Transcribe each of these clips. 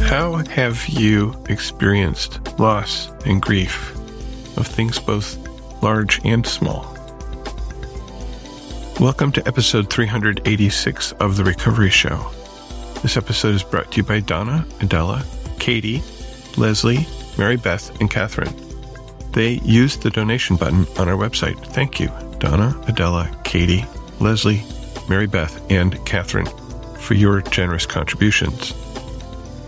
How have you experienced loss and grief of things both large and small? Welcome to episode 386 of The Recovery Show. This episode is brought to you by Donna, Adela, Katie, Leslie, Mary Beth, and Catherine. They used the donation button on our website. Thank you, Donna, Adela, Katie, Leslie, Mary Beth, and Catherine, for your generous contributions.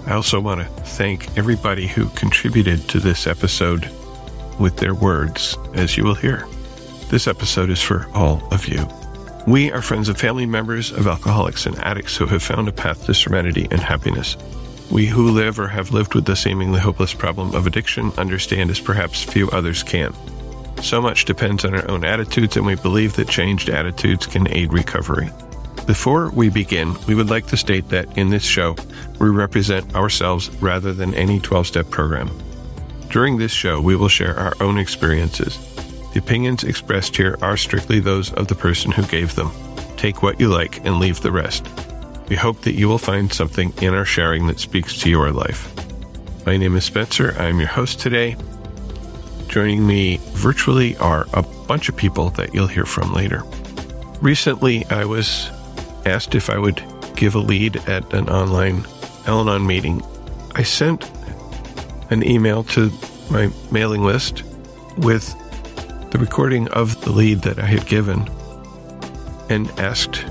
I also want to thank everybody who contributed to this episode with their words, as you will hear. This episode is for all of you. We are friends and family members of alcoholics and addicts who have found a path to serenity and happiness. We who live or have lived with the seemingly hopeless problem of addiction understand as perhaps few others can. So much depends on our own attitudes, and we believe that changed attitudes can aid recovery. Before we begin, we would like to state that in this show, we represent ourselves rather than any 12 step program. During this show, we will share our own experiences. The opinions expressed here are strictly those of the person who gave them. Take what you like and leave the rest. We hope that you will find something in our sharing that speaks to your life. My name is Spencer. I'm your host today. Joining me virtually are a bunch of people that you'll hear from later. Recently, I was asked if I would give a lead at an online Al Anon meeting. I sent an email to my mailing list with the recording of the lead that I had given and asked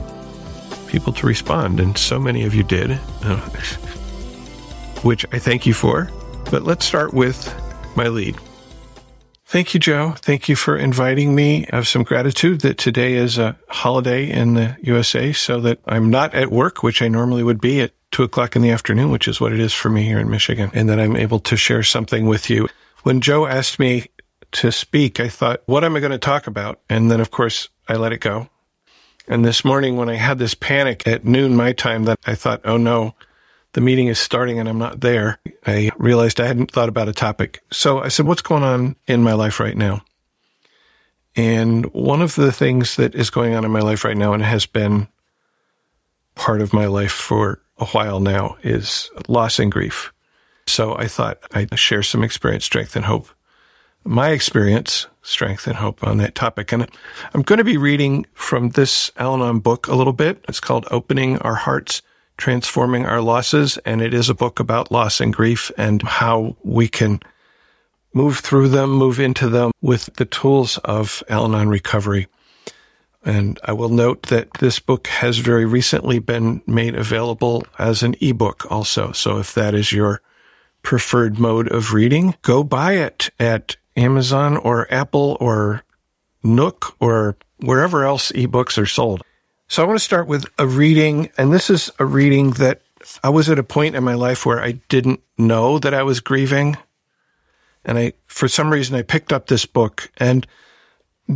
people to respond. And so many of you did, uh, which I thank you for. But let's start with my lead. Thank you, Jo. Thank you for inviting me. I have some gratitude that today is a holiday in the USA so that I'm not at work, which I normally would be at two o'clock in the afternoon, which is what it is for me here in Michigan, and that I'm able to share something with you. When Jo asked me to speak, I thought, what am I going to talk about? And then, of course, I let it go. And this morning, when I had this panic at noon my time, that I thought, oh no, the meeting is starting and I'm not there, I realized I hadn't thought about a topic. So I said, what's going on in my life right now? And one of the things that is going on in my life right now and has been part of my life for a while now is loss and grief. So I thought I'd share some experience, strength, and hope. My experience, strength, and hope on that topic. And I'm going to be reading from this Al Anon book a little bit. It's called Opening Our Hearts Transforming Our Losses. And it is a book about loss and grief and how we can move through them, move into them with the tools of Al Anon recovery. And I will note that this book has very recently been made available as an ebook also. So if that is your preferred mode of reading, go buy it at Amazon or Apple or Nook or wherever else ebooks are sold. So I want to start with a reading, and this is a reading that I was at a point in my life where I didn't know that I was grieving. And I, for some reason, I picked up this book and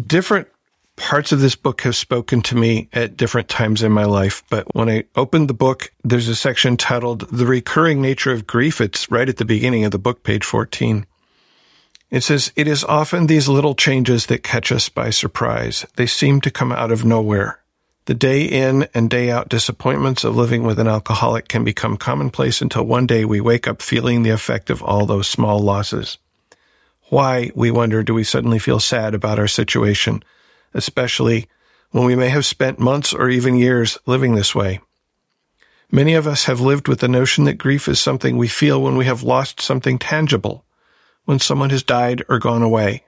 different parts of this book have spoken to me at different times in my life. But when I opened the book, there's a section titled The Recurring Nature of Grief. It's right at the beginning of the book, page 14. It says, It is often these little changes that catch us by surprise. They seem to come out of nowhere. The day in and day out disappointments of living with an alcoholic can become commonplace until one day we wake up feeling the effect of all those small losses. Why, we wonder, do we suddenly feel sad about our situation, especially when we may have spent months or even years living this way? Many of us have lived with the notion that grief is something we feel when we have lost something tangible, when someone has died or gone away.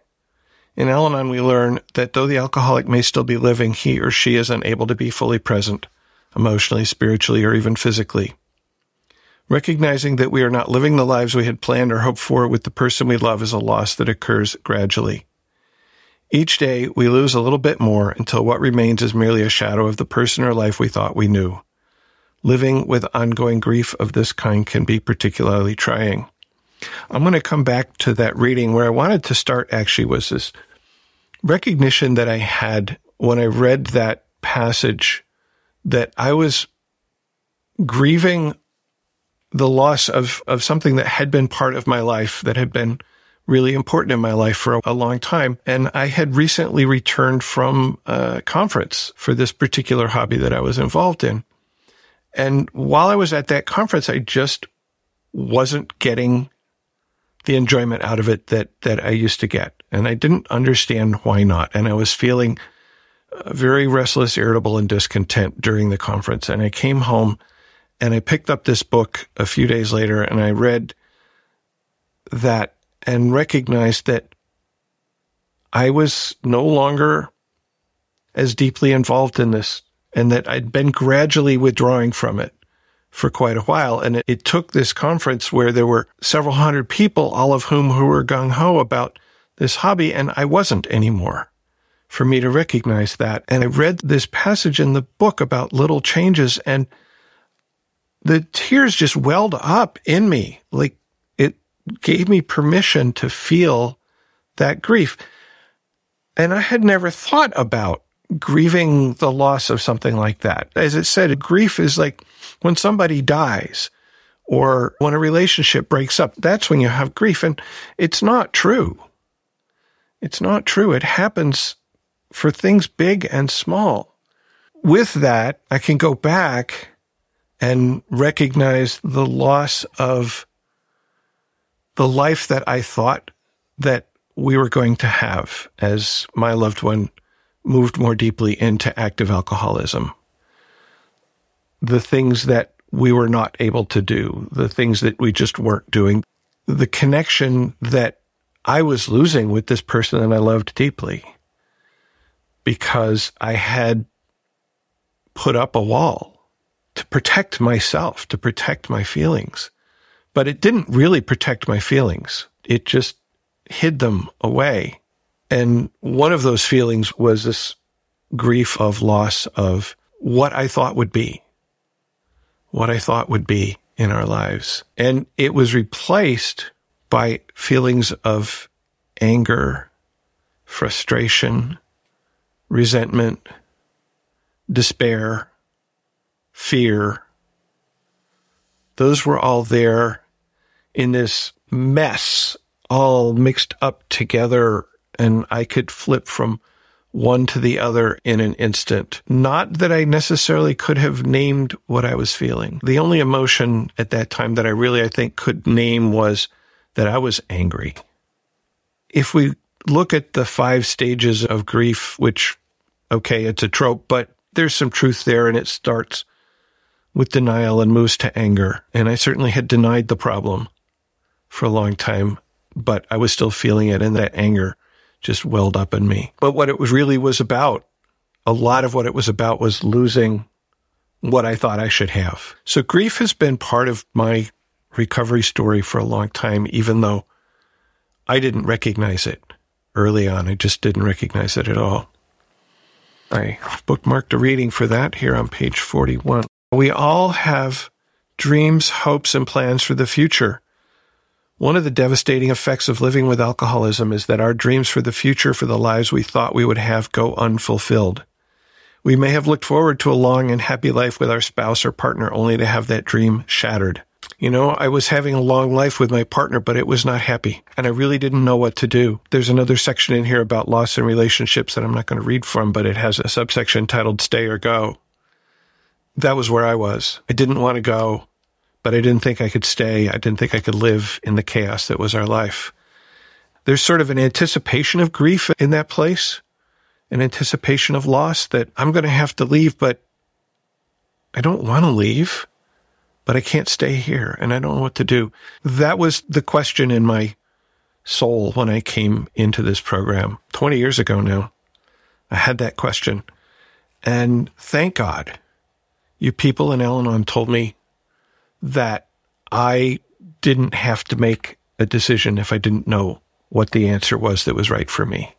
In Al Anon, we learn that though the alcoholic may still be living, he or she is unable to be fully present, emotionally, spiritually, or even physically. Recognizing that we are not living the lives we had planned or hoped for with the person we love is a loss that occurs gradually. Each day, we lose a little bit more until what remains is merely a shadow of the person or life we thought we knew. Living with ongoing grief of this kind can be particularly trying. I'm going to come back to that reading where I wanted to start actually was this recognition that I had when I read that passage that I was grieving the loss of, of something that had been part of my life that had been really important in my life for a, a long time. And I had recently returned from a conference for this particular hobby that I was involved in. And while I was at that conference, I just wasn't getting the enjoyment out of it that, that I used to get. And I didn't understand why not. And I was feeling uh, very restless, irritable, and discontent during the conference. And I came home and I picked up this book a few days later and I read that and recognized that I was no longer as deeply involved in this and that I'd been gradually withdrawing from it for quite a while. And it, it took this conference where there were several hundred people, all of whom who were gung ho about this hobby. And I wasn't anymore for me to recognize that. And I read this passage in the book about little changes and the tears just welled up in me. Like it gave me permission to feel that grief. And I had never thought about grieving the loss of something like that. As it said, grief is like when somebody dies or when a relationship breaks up. That's when you have grief. And it's not true. It's not true. It happens for things big and small. With that, I can go back and recognize the loss of the life that I thought that we were going to have as my loved one moved more deeply into active alcoholism. The things that we were not able to do, the things that we just weren't doing, the connection that I was losing with this person that I loved deeply because I had put up a wall to protect myself, to protect my feelings. But it didn't really protect my feelings. It just hid them away. And one of those feelings was this grief of loss of what I thought would be, what I thought would be in our lives. And it was replaced by feelings of anger, frustration, resentment, despair, fear. Those were all there in this mess all mixed up together and I could flip from one to the other in an instant. Not that I necessarily could have named what I was feeling. The only emotion at that time that I really, I think, could name was that I was angry. If we look at the five stages of grief, which, okay, it's a trope, but there's some truth there and it starts with denial and moves to anger. And I certainly had denied the problem for a long time but I was still feeling it and that anger just welled up in me. But what it was really was about, a lot of what it was about was losing what I thought I should have. So grief has been part of my recovery story for a long time, even though I didn't recognize it early on. I just didn't recognize it at all. I bookmarked a reading for that here on page 41. We all have dreams, hopes, and plans for the future. One of the devastating effects of living with alcoholism is that our dreams for the future, for the lives we thought we would have, go unfulfilled. We may have looked forward to a long and happy life with our spouse or partner only to have that dream shattered. You know, I was having a long life with my partner, but it was not happy, and I really didn't know what to do. There's another section in here about loss in relationships that I'm not going to read from, but it has a subsection titled Stay or Go. That was where I was. I didn't want to go but I didn't think I could stay. I didn't think I could live in the chaos that was our life. There's sort of an anticipation of grief in that place, an anticipation of loss that I'm going to have to leave, but I don't want to leave, but I can't stay here and I don't know what to do. That was the question in my soul when I came into this program 20 years ago now. I had that question. And thank God you people in Al Anon told me that I didn't have to make a decision if I didn't know what the answer was that was right for me.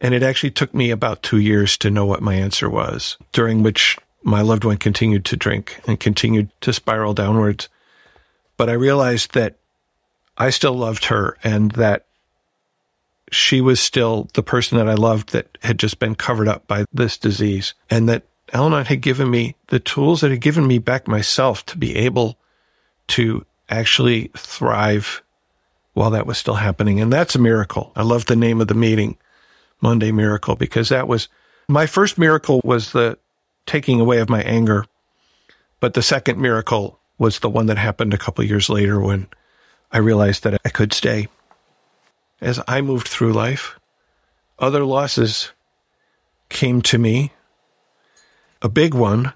And it actually took me about two years to know what my answer was, during which my loved one continued to drink and continued to spiral downwards. But I realized that I still loved her and that she was still the person that I loved that had just been covered up by this disease and that Al had given me the tools that had given me back myself to be able to actually thrive while that was still happening. And that's a miracle. I love the name of the meeting, Monday Miracle, because that was my first miracle was the taking away of my anger. But the second miracle was the one that happened a couple years later when I realized that I could stay. As I moved through life, other losses came to me. A big one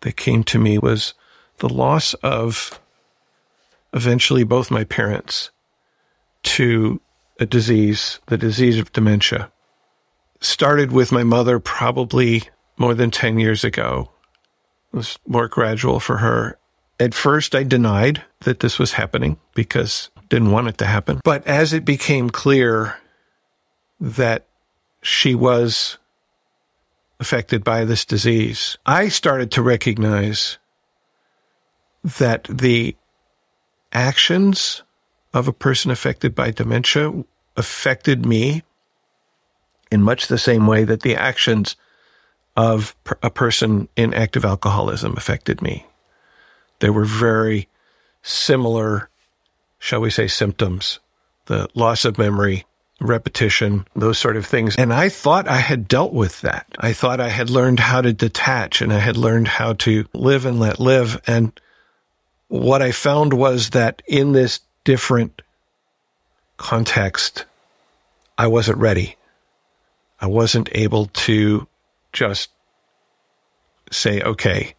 that came to me was the loss of eventually both my parents to a disease, the disease of dementia. Started with my mother probably more than 10 years ago. It was more gradual for her. At first, I denied that this was happening because I didn't want it to happen. But as it became clear that she was affected by this disease, I started to recognize that the actions of a person affected by dementia affected me in much the same way that the actions of a person in active alcoholism affected me. There were very similar, shall we say, symptoms the loss of memory, repetition, those sort of things. And I thought I had dealt with that. I thought I had learned how to detach and I had learned how to live and let live. And what I found was that in this different context, I wasn't ready. I wasn't able to just say, okay,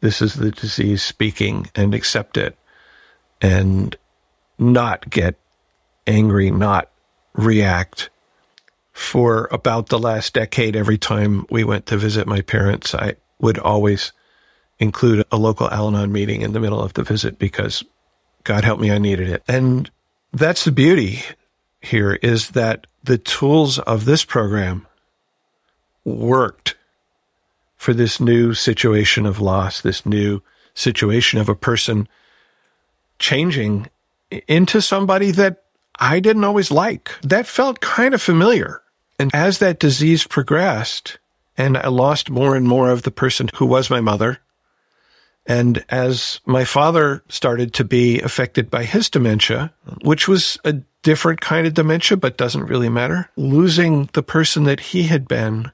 this is the disease speaking and accept it and not get angry, not react. For about the last decade, every time we went to visit my parents, I would always include a local Al Anon meeting in the middle of the visit because God help me, I needed it. And that's the beauty here is that the tools of this program worked for this new situation of loss, this new situation of a person changing into somebody that I didn't always like. That felt kind of familiar. And as that disease progressed and I lost more and more of the person who was my mother, and as my father started to be affected by his dementia, which was a different kind of dementia, but doesn't really matter, losing the person that he had been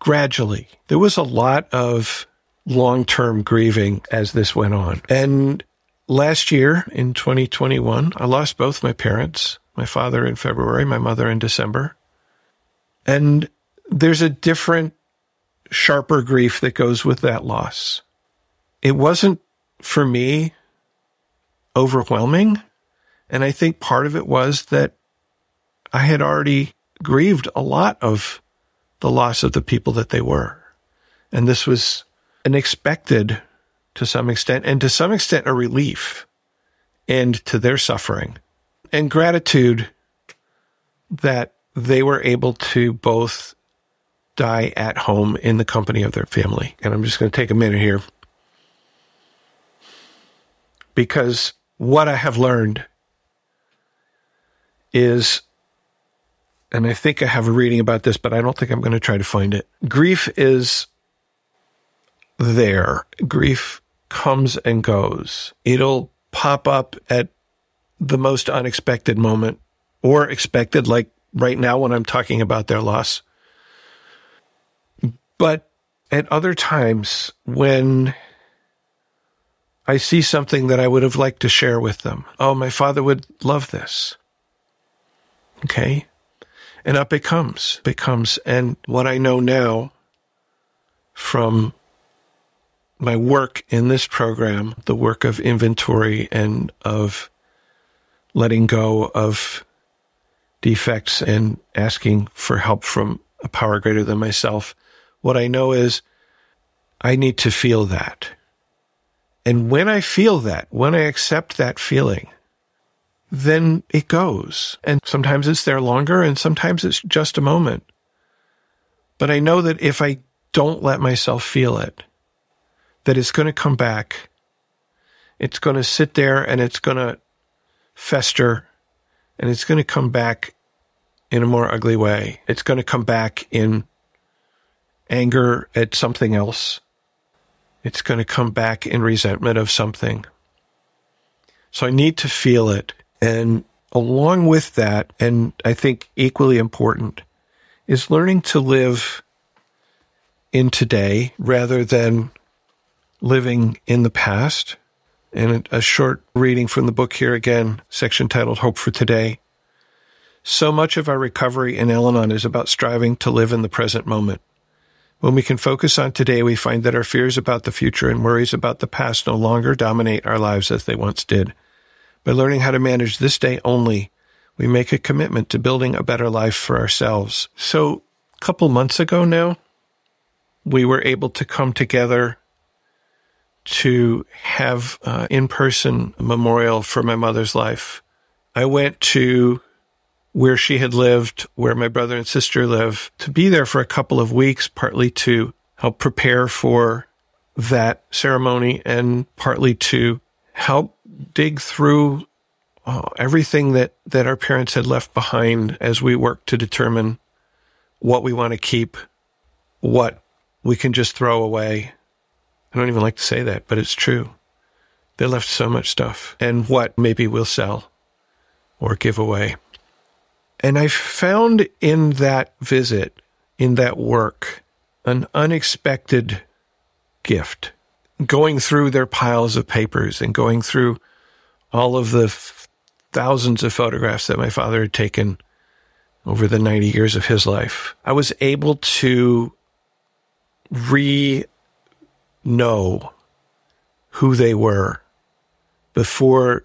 gradually. There was a lot of long term grieving as this went on. And last year in 2021, I lost both my parents, my father in February, my mother in December. And there's a different, sharper grief that goes with that loss it wasn't for me overwhelming. And I think part of it was that I had already grieved a lot of the loss of the people that they were. And this was an expected to some extent, and to some extent, a relief end to their suffering and gratitude that they were able to both die at home in the company of their family. And I'm just going to take a minute here because what I have learned is, and I think I have a reading about this, but I don't think I'm going to try to find it. Grief is there. Grief comes and goes. It'll pop up at the most unexpected moment or expected, like right now when I'm talking about their loss. But at other times when I see something that I would have liked to share with them. Oh, my father would love this. Okay. And up it comes, it comes. And what I know now from my work in this program, the work of inventory and of letting go of defects and asking for help from a power greater than myself, what I know is I need to feel that. And when I feel that, when I accept that feeling, then it goes. And sometimes it's there longer and sometimes it's just a moment. But I know that if I don't let myself feel it, that it's going to come back. It's going to sit there and it's going to fester and it's going to come back in a more ugly way. It's going to come back in anger at something else. It's going to come back in resentment of something. So I need to feel it. And along with that, and I think equally important, is learning to live in today rather than living in the past. And a short reading from the book here again, section titled Hope for Today. So much of our recovery in Al Anon is about striving to live in the present moment. When we can focus on today, we find that our fears about the future and worries about the past no longer dominate our lives as they once did. By learning how to manage this day only, we make a commitment to building a better life for ourselves. So, a couple months ago now, we were able to come together to have uh, in-person memorial for my mother's life. I went to where she had lived, where my brother and sister live, to be there for a couple of weeks, partly to help prepare for that ceremony and partly to help dig through uh, everything that, that our parents had left behind as we work to determine what we want to keep, what we can just throw away. I don't even like to say that, but it's true. They left so much stuff, and what maybe we'll sell or give away. And I found in that visit, in that work, an unexpected gift. Going through their piles of papers and going through all of the f- thousands of photographs that my father had taken over the 90 years of his life, I was able to re know who they were before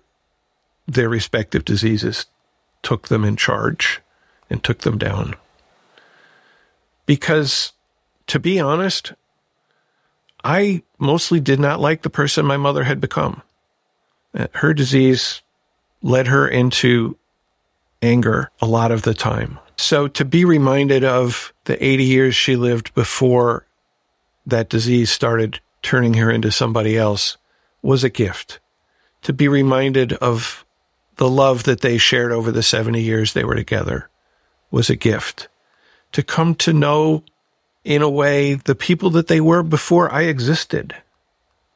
their respective diseases took them in charge and took them down. Because to be honest, I mostly did not like the person my mother had become. Her disease led her into anger a lot of the time. So to be reminded of the 80 years she lived before that disease started turning her into somebody else was a gift. To be reminded of the love that they shared over the 70 years they were together was a gift. To come to know, in a way, the people that they were before I existed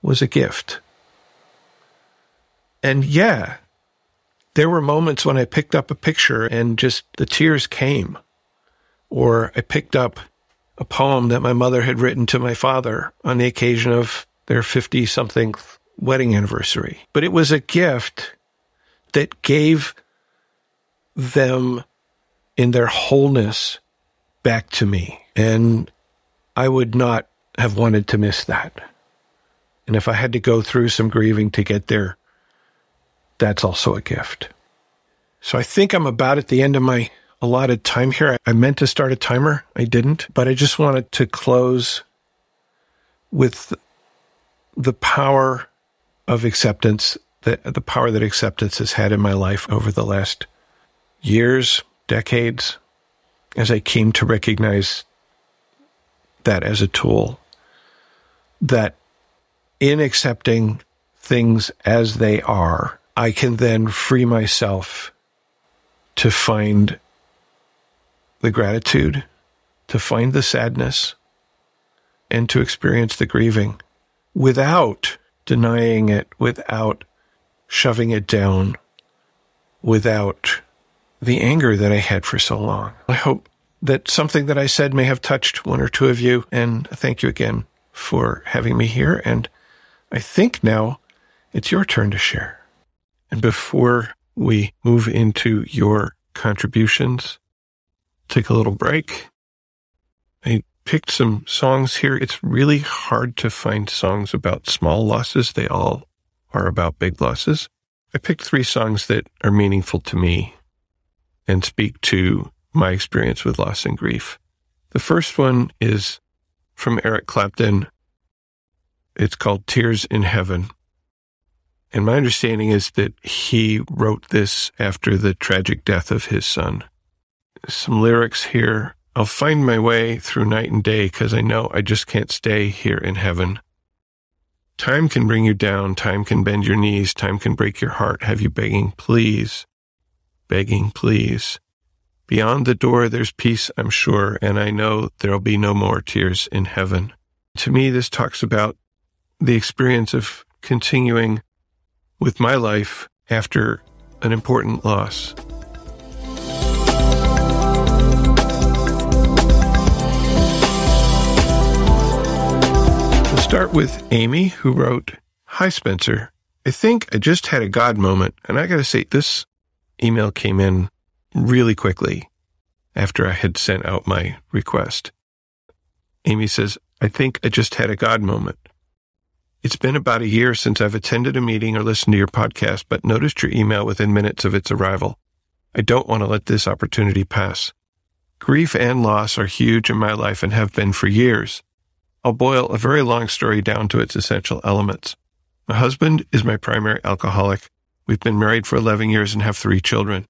was a gift. And yeah, there were moments when I picked up a picture and just the tears came. Or I picked up a poem that my mother had written to my father on the occasion of their 50 something wedding anniversary. But it was a gift that gave them in their wholeness back to me. And I would not have wanted to miss that. And if I had to go through some grieving to get there, that's also a gift. So I think I'm about at the end of my allotted time here. I meant to start a timer. I didn't, but I just wanted to close with the power of acceptance, the, the power that acceptance has had in my life over the last years, decades, as I came to recognize that as a tool, that in accepting things as they are, I can then free myself to find the gratitude, to find the sadness, and to experience the grieving without denying it, without shoving it down, without the anger that I had for so long. I hope that something that I said may have touched one or two of you, and thank you again for having me here. And I think now it's your turn to share. And before we move into your contributions, take a little break. I picked some songs here. It's really hard to find songs about small losses. They all are about big losses. I picked three songs that are meaningful to me and speak to my experience with loss and grief. The first one is from Eric Clapton. It's called Tears in Heaven. And my understanding is that he wrote this after the tragic death of his son. Some lyrics here. I'll find my way through night and day because I know I just can't stay here in heaven. Time can bring you down. Time can bend your knees. Time can break your heart. Have you begging, please? Begging, please. Beyond the door, there's peace, I'm sure, and I know there'll be no more tears in heaven. To me, this talks about the experience of continuing with my life after an important loss. Start with Amy, who wrote Hi, Spencer. I think I just had a God moment. And I got to say, this email came in really quickly after I had sent out my request. Amy says, I think I just had a God moment. It's been about a year since I've attended a meeting or listened to your podcast, but noticed your email within minutes of its arrival. I don't want to let this opportunity pass. Grief and loss are huge in my life and have been for years. I'll boil a very long story down to its essential elements. My husband is my primary alcoholic. We've been married for 11 years and have three children.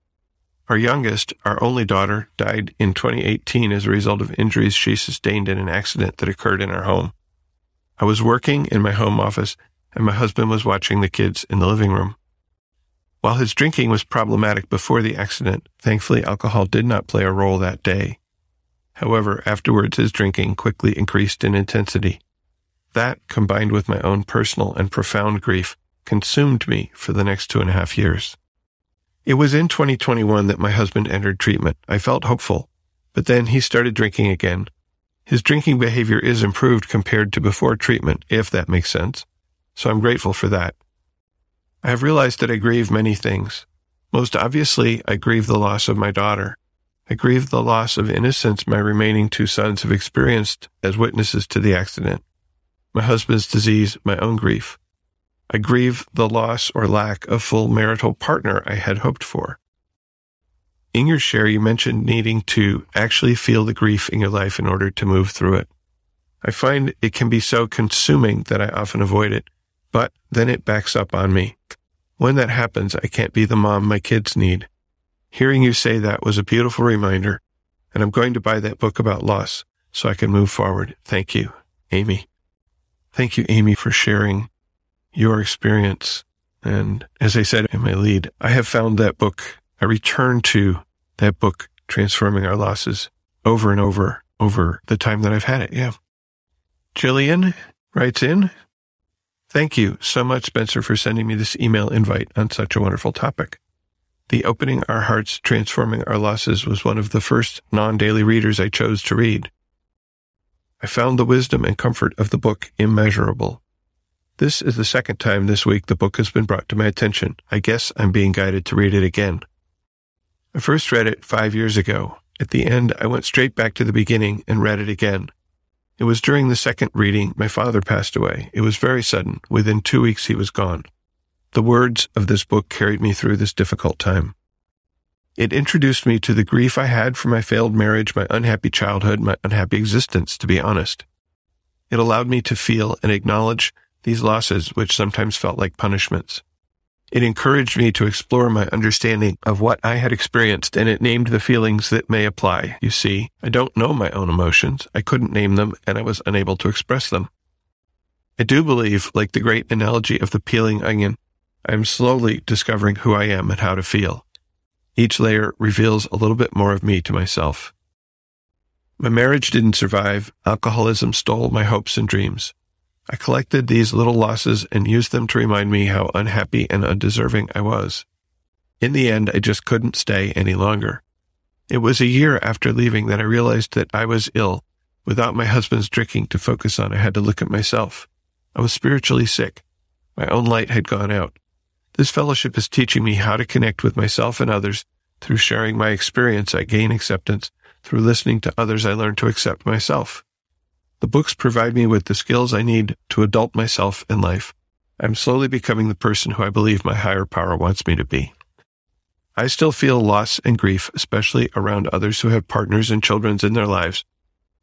Our youngest, our only daughter, died in 2018 as a result of injuries she sustained in an accident that occurred in our home. I was working in my home office and my husband was watching the kids in the living room. While his drinking was problematic before the accident, thankfully alcohol did not play a role that day. However, afterwards his drinking quickly increased in intensity. That, combined with my own personal and profound grief, consumed me for the next two and a half years. It was in 2021 that my husband entered treatment. I felt hopeful, but then he started drinking again. His drinking behavior is improved compared to before treatment, if that makes sense. So I'm grateful for that. I have realized that I grieve many things. Most obviously, I grieve the loss of my daughter. I grieve the loss of innocence my remaining two sons have experienced as witnesses to the accident. My husband's disease, my own grief. I grieve the loss or lack of full marital partner I had hoped for. In your share, you mentioned needing to actually feel the grief in your life in order to move through it. I find it can be so consuming that I often avoid it, but then it backs up on me. When that happens, I can't be the mom my kids need. Hearing you say that was a beautiful reminder, and I'm going to buy that book about loss so I can move forward. Thank you, Amy. Thank you, Amy, for sharing your experience. And as I said in my lead, I have found that book. I return to that book, Transforming Our Losses, over and over, over the time that I've had it. Yeah. Jillian writes in, Thank you so much, Spencer, for sending me this email invite on such a wonderful topic. The Opening Our Hearts, Transforming Our Losses was one of the first non-daily readers I chose to read. I found the wisdom and comfort of the book immeasurable. This is the second time this week the book has been brought to my attention. I guess I'm being guided to read it again. I first read it five years ago. At the end, I went straight back to the beginning and read it again. It was during the second reading my father passed away. It was very sudden. Within two weeks, he was gone. The words of this book carried me through this difficult time. It introduced me to the grief I had for my failed marriage, my unhappy childhood, my unhappy existence, to be honest. It allowed me to feel and acknowledge these losses, which sometimes felt like punishments. It encouraged me to explore my understanding of what I had experienced, and it named the feelings that may apply. You see, I don't know my own emotions. I couldn't name them, and I was unable to express them. I do believe, like the great analogy of the peeling onion, I am slowly discovering who I am and how to feel. Each layer reveals a little bit more of me to myself. My marriage didn't survive. Alcoholism stole my hopes and dreams. I collected these little losses and used them to remind me how unhappy and undeserving I was. In the end, I just couldn't stay any longer. It was a year after leaving that I realized that I was ill. Without my husband's drinking to focus on, I had to look at myself. I was spiritually sick. My own light had gone out. This fellowship is teaching me how to connect with myself and others. Through sharing my experience, I gain acceptance. Through listening to others, I learn to accept myself. The books provide me with the skills I need to adult myself in life. I'm slowly becoming the person who I believe my higher power wants me to be. I still feel loss and grief, especially around others who have partners and children in their lives,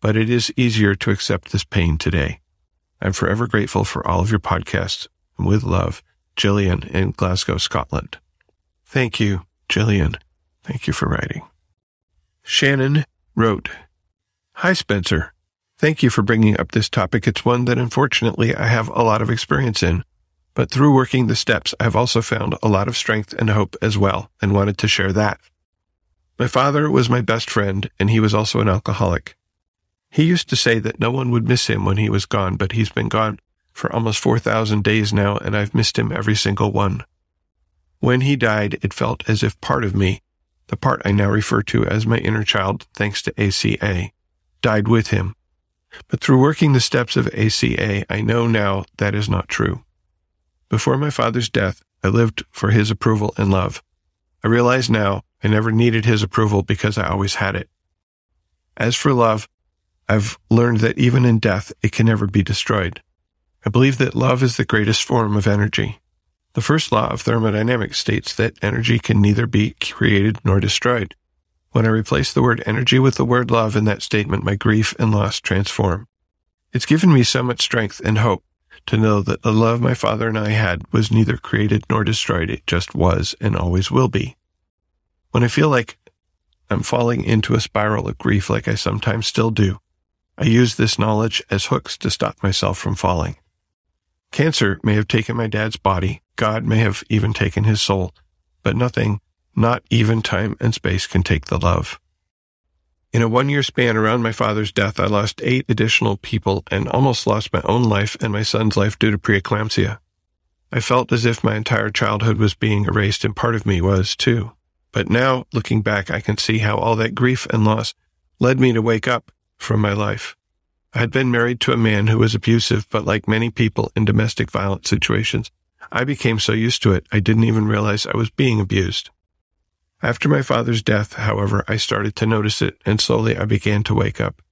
but it is easier to accept this pain today. I'm forever grateful for all of your podcasts. And with love, Jillian in Glasgow, Scotland. Thank you, Jillian. Thank you for writing. Shannon wrote, Hi, Spencer. Thank you for bringing up this topic. It's one that unfortunately I have a lot of experience in. But through working the steps, I've also found a lot of strength and hope as well and wanted to share that. My father was my best friend and he was also an alcoholic. He used to say that no one would miss him when he was gone, but he's been gone for almost 4,000 days now and I've missed him every single one. When he died, it felt as if part of me, the part I now refer to as my inner child, thanks to ACA, died with him but through working the steps of ACA, I know now that is not true. Before my father's death, I lived for his approval and love. I realize now I never needed his approval because I always had it. As for love, I've learned that even in death, it can never be destroyed. I believe that love is the greatest form of energy. The first law of thermodynamics states that energy can neither be created nor destroyed. When I replace the word energy with the word love in that statement, my grief and loss transform. It's given me so much strength and hope to know that the love my father and I had was neither created nor destroyed. It just was and always will be. When I feel like I'm falling into a spiral of grief like I sometimes still do, I use this knowledge as hooks to stop myself from falling. Cancer may have taken my dad's body, God may have even taken his soul, but nothing, not even time and space, can take the love. In a one year span around my father's death, I lost eight additional people and almost lost my own life and my son's life due to preeclampsia. I felt as if my entire childhood was being erased and part of me was too. But now, looking back, I can see how all that grief and loss led me to wake up from my life. Had been married to a man who was abusive, but like many people in domestic violence situations, I became so used to it I didn't even realize I was being abused. After my father's death, however, I started to notice it, and slowly I began to wake up.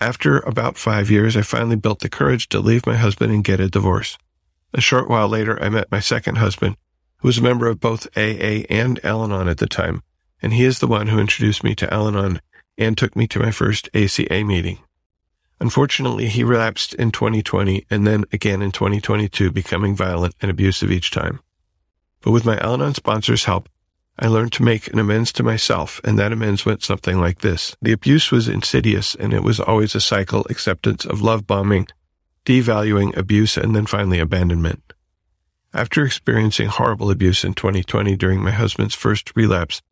After about five years, I finally built the courage to leave my husband and get a divorce. A short while later, I met my second husband, who was a member of both AA and Al Anon at the time, and he is the one who introduced me to Al Anon and took me to my first ACA meeting. Unfortunately, he relapsed in 2020 and then again in 2022, becoming violent and abusive each time. But with my Al Anon sponsor's help, I learned to make an amends to myself, and that amends went something like this. The abuse was insidious, and it was always a cycle acceptance of love bombing, devaluing abuse, and then finally abandonment. After experiencing horrible abuse in 2020 during my husband's first relapse,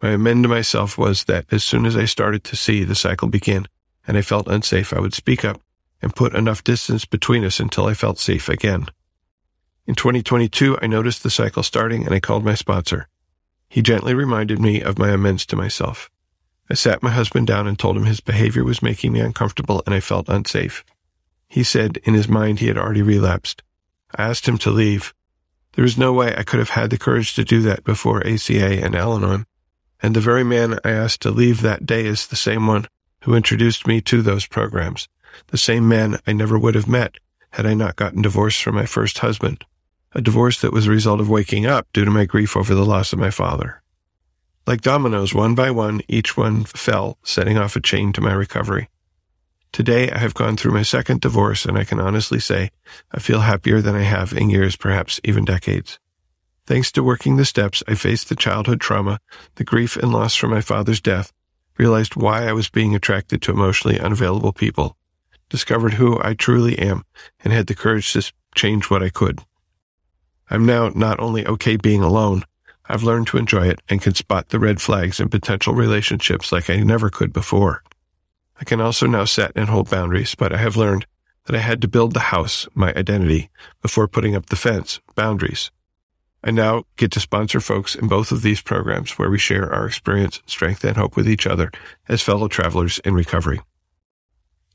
my amend to myself was that as soon as I started to see the cycle begin and I felt unsafe, I would speak up and put enough distance between us until I felt safe again. In 2022, I noticed the cycle starting and I called my sponsor. He gently reminded me of my amends to myself. I sat my husband down and told him his behavior was making me uncomfortable and I felt unsafe. He said in his mind he had already relapsed. I asked him to leave. There was no way I could have had the courage to do that before ACA and Al Anon and the very man I asked to leave that day is the same one who introduced me to those programs, the same man I never would have met had I not gotten divorced from my first husband, a divorce that was a result of waking up due to my grief over the loss of my father. Like dominoes, one by one, each one fell, setting off a chain to my recovery. Today, I have gone through my second divorce, and I can honestly say I feel happier than I have in years, perhaps even decades. Thanks to working the steps, I faced the childhood trauma, the grief and loss from my father's death, realized why I was being attracted to emotionally unavailable people, discovered who I truly am, and had the courage to change what I could. I'm now not only okay being alone, I've learned to enjoy it and can spot the red flags in potential relationships like I never could before. I can also now set and hold boundaries, but I have learned that I had to build the house, my identity, before putting up the fence, boundaries. I now get to sponsor folks in both of these programs where we share our experience, strength, and hope with each other as fellow travelers in recovery.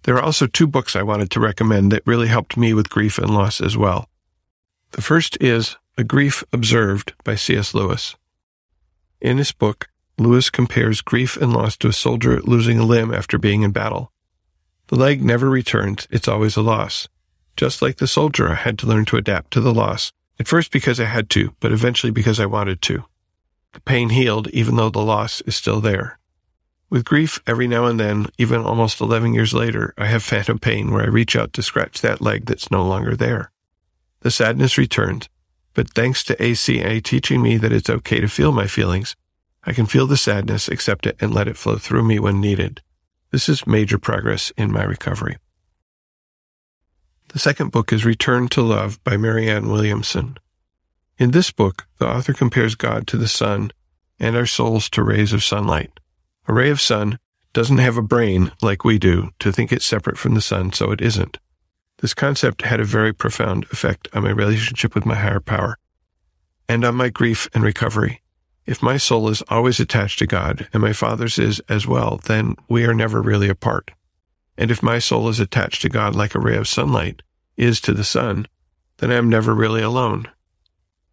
There are also two books I wanted to recommend that really helped me with grief and loss as well. The first is A Grief Observed by C.S. Lewis. In his book, Lewis compares grief and loss to a soldier losing a limb after being in battle. The leg never returns, it's always a loss. Just like the soldier, I had to learn to adapt to the loss at first because I had to, but eventually because I wanted to. The pain healed even though the loss is still there. With grief, every now and then, even almost 11 years later, I have phantom pain where I reach out to scratch that leg that's no longer there. The sadness returns, but thanks to ACA teaching me that it's okay to feel my feelings, I can feel the sadness, accept it, and let it flow through me when needed. This is major progress in my recovery. The second book is Return to Love by Marianne Williamson. In this book, the author compares God to the sun and our souls to rays of sunlight. A ray of sun doesn't have a brain like we do to think it's separate from the sun, so it isn't. This concept had a very profound effect on my relationship with my higher power and on my grief and recovery. If my soul is always attached to God and my father's is as well, then we are never really apart. And if my soul is attached to God like a ray of sunlight is to the sun, then I am never really alone.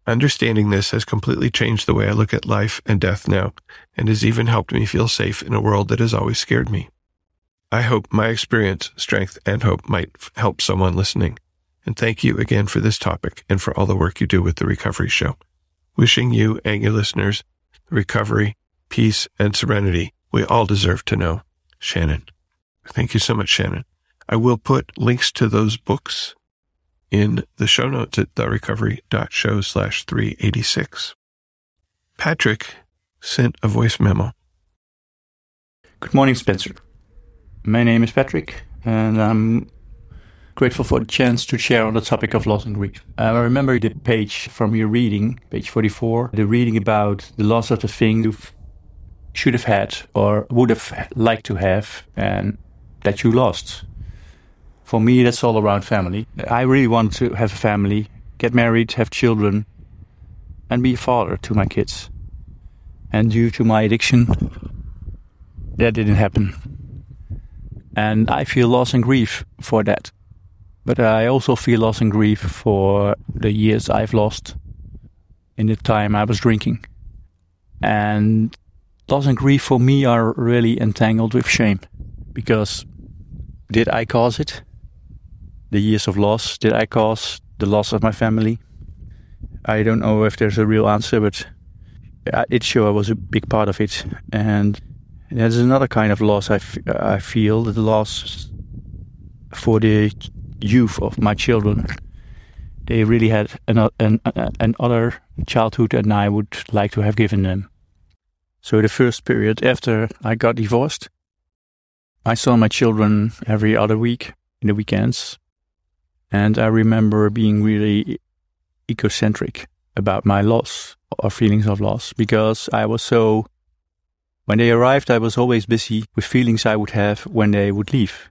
Understanding this has completely changed the way I look at life and death now, and has even helped me feel safe in a world that has always scared me. I hope my experience, strength, and hope might help someone listening. And thank you again for this topic and for all the work you do with the Recovery Show. Wishing you and your listeners recovery, peace, and serenity we all deserve to know. Shannon. Thank you so much, Shannon. I will put links to those books in the show notes at therecovery.show slash 386. Patrick sent a voice memo. Good morning, Spencer. My name is Patrick, and I'm grateful for the chance to share on the topic of loss and grief. Uh, I remember the page from your reading, page 44, the reading about the loss of the thing you should have had or would have liked to have and that you lost. For me, that's all around family. I really want to have a family, get married, have children, and be a father to my kids. And due to my addiction, that didn't happen. And I feel loss and grief for that. But I also feel loss and grief for the years I've lost in the time I was drinking. And loss and grief for me are really entangled with shame because did I cause it? The years of loss, did I cause the loss of my family? I don't know if there's a real answer, but uh, it sure was a big part of it. And there's another kind of loss I, f- I feel the loss for the youth of my children. They really had an, an, an other childhood than I would like to have given them. So the first period after I got divorced, I saw my children every other week in the weekends. And I remember being really egocentric about my loss or feelings of loss because I was so when they arrived, I was always busy with feelings I would have when they would leave.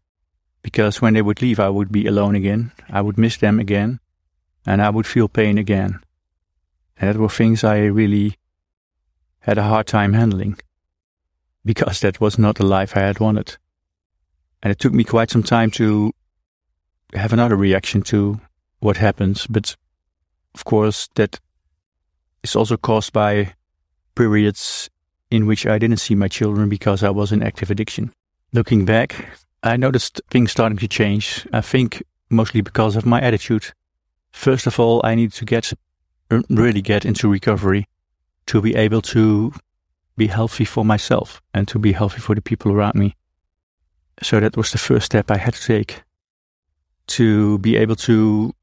Because when they would leave, I would be alone again. I would miss them again. And I would feel pain again. And that were things I really had a hard time handling. Because that was not the life I had wanted. And it took me quite some time to have another reaction to what happens. But of course, that is also caused by periods in which I didn't see my children because I was in active addiction. Looking back, I noticed things starting to change. I think mostly because of my attitude. First of all, I needed to get really get into recovery to be able to be healthy for myself and to be healthy for the people around me. So that was the first step I had to take to be able to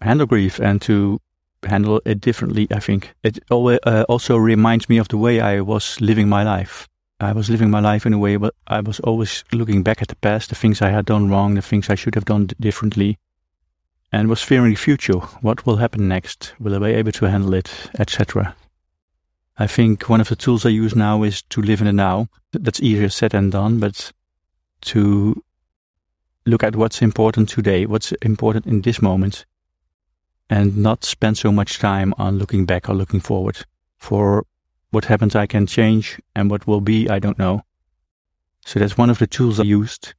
handle grief and to handle it differently, I think. It uh, also reminds me of the way I was living my life. I was living my life in a way, but I was always looking back at the past, the things I had done wrong, the things I should have done differently, and was fearing the future. What will happen next? Will I be able to handle it, etc. I think one of the tools I use now is to live in the now. That's easier said than done, but to look at what's important today, what's important in this moment, and not spend so much time on looking back or looking forward. For what happens, I can change, and what will be, I don't know. So that's one of the tools I used.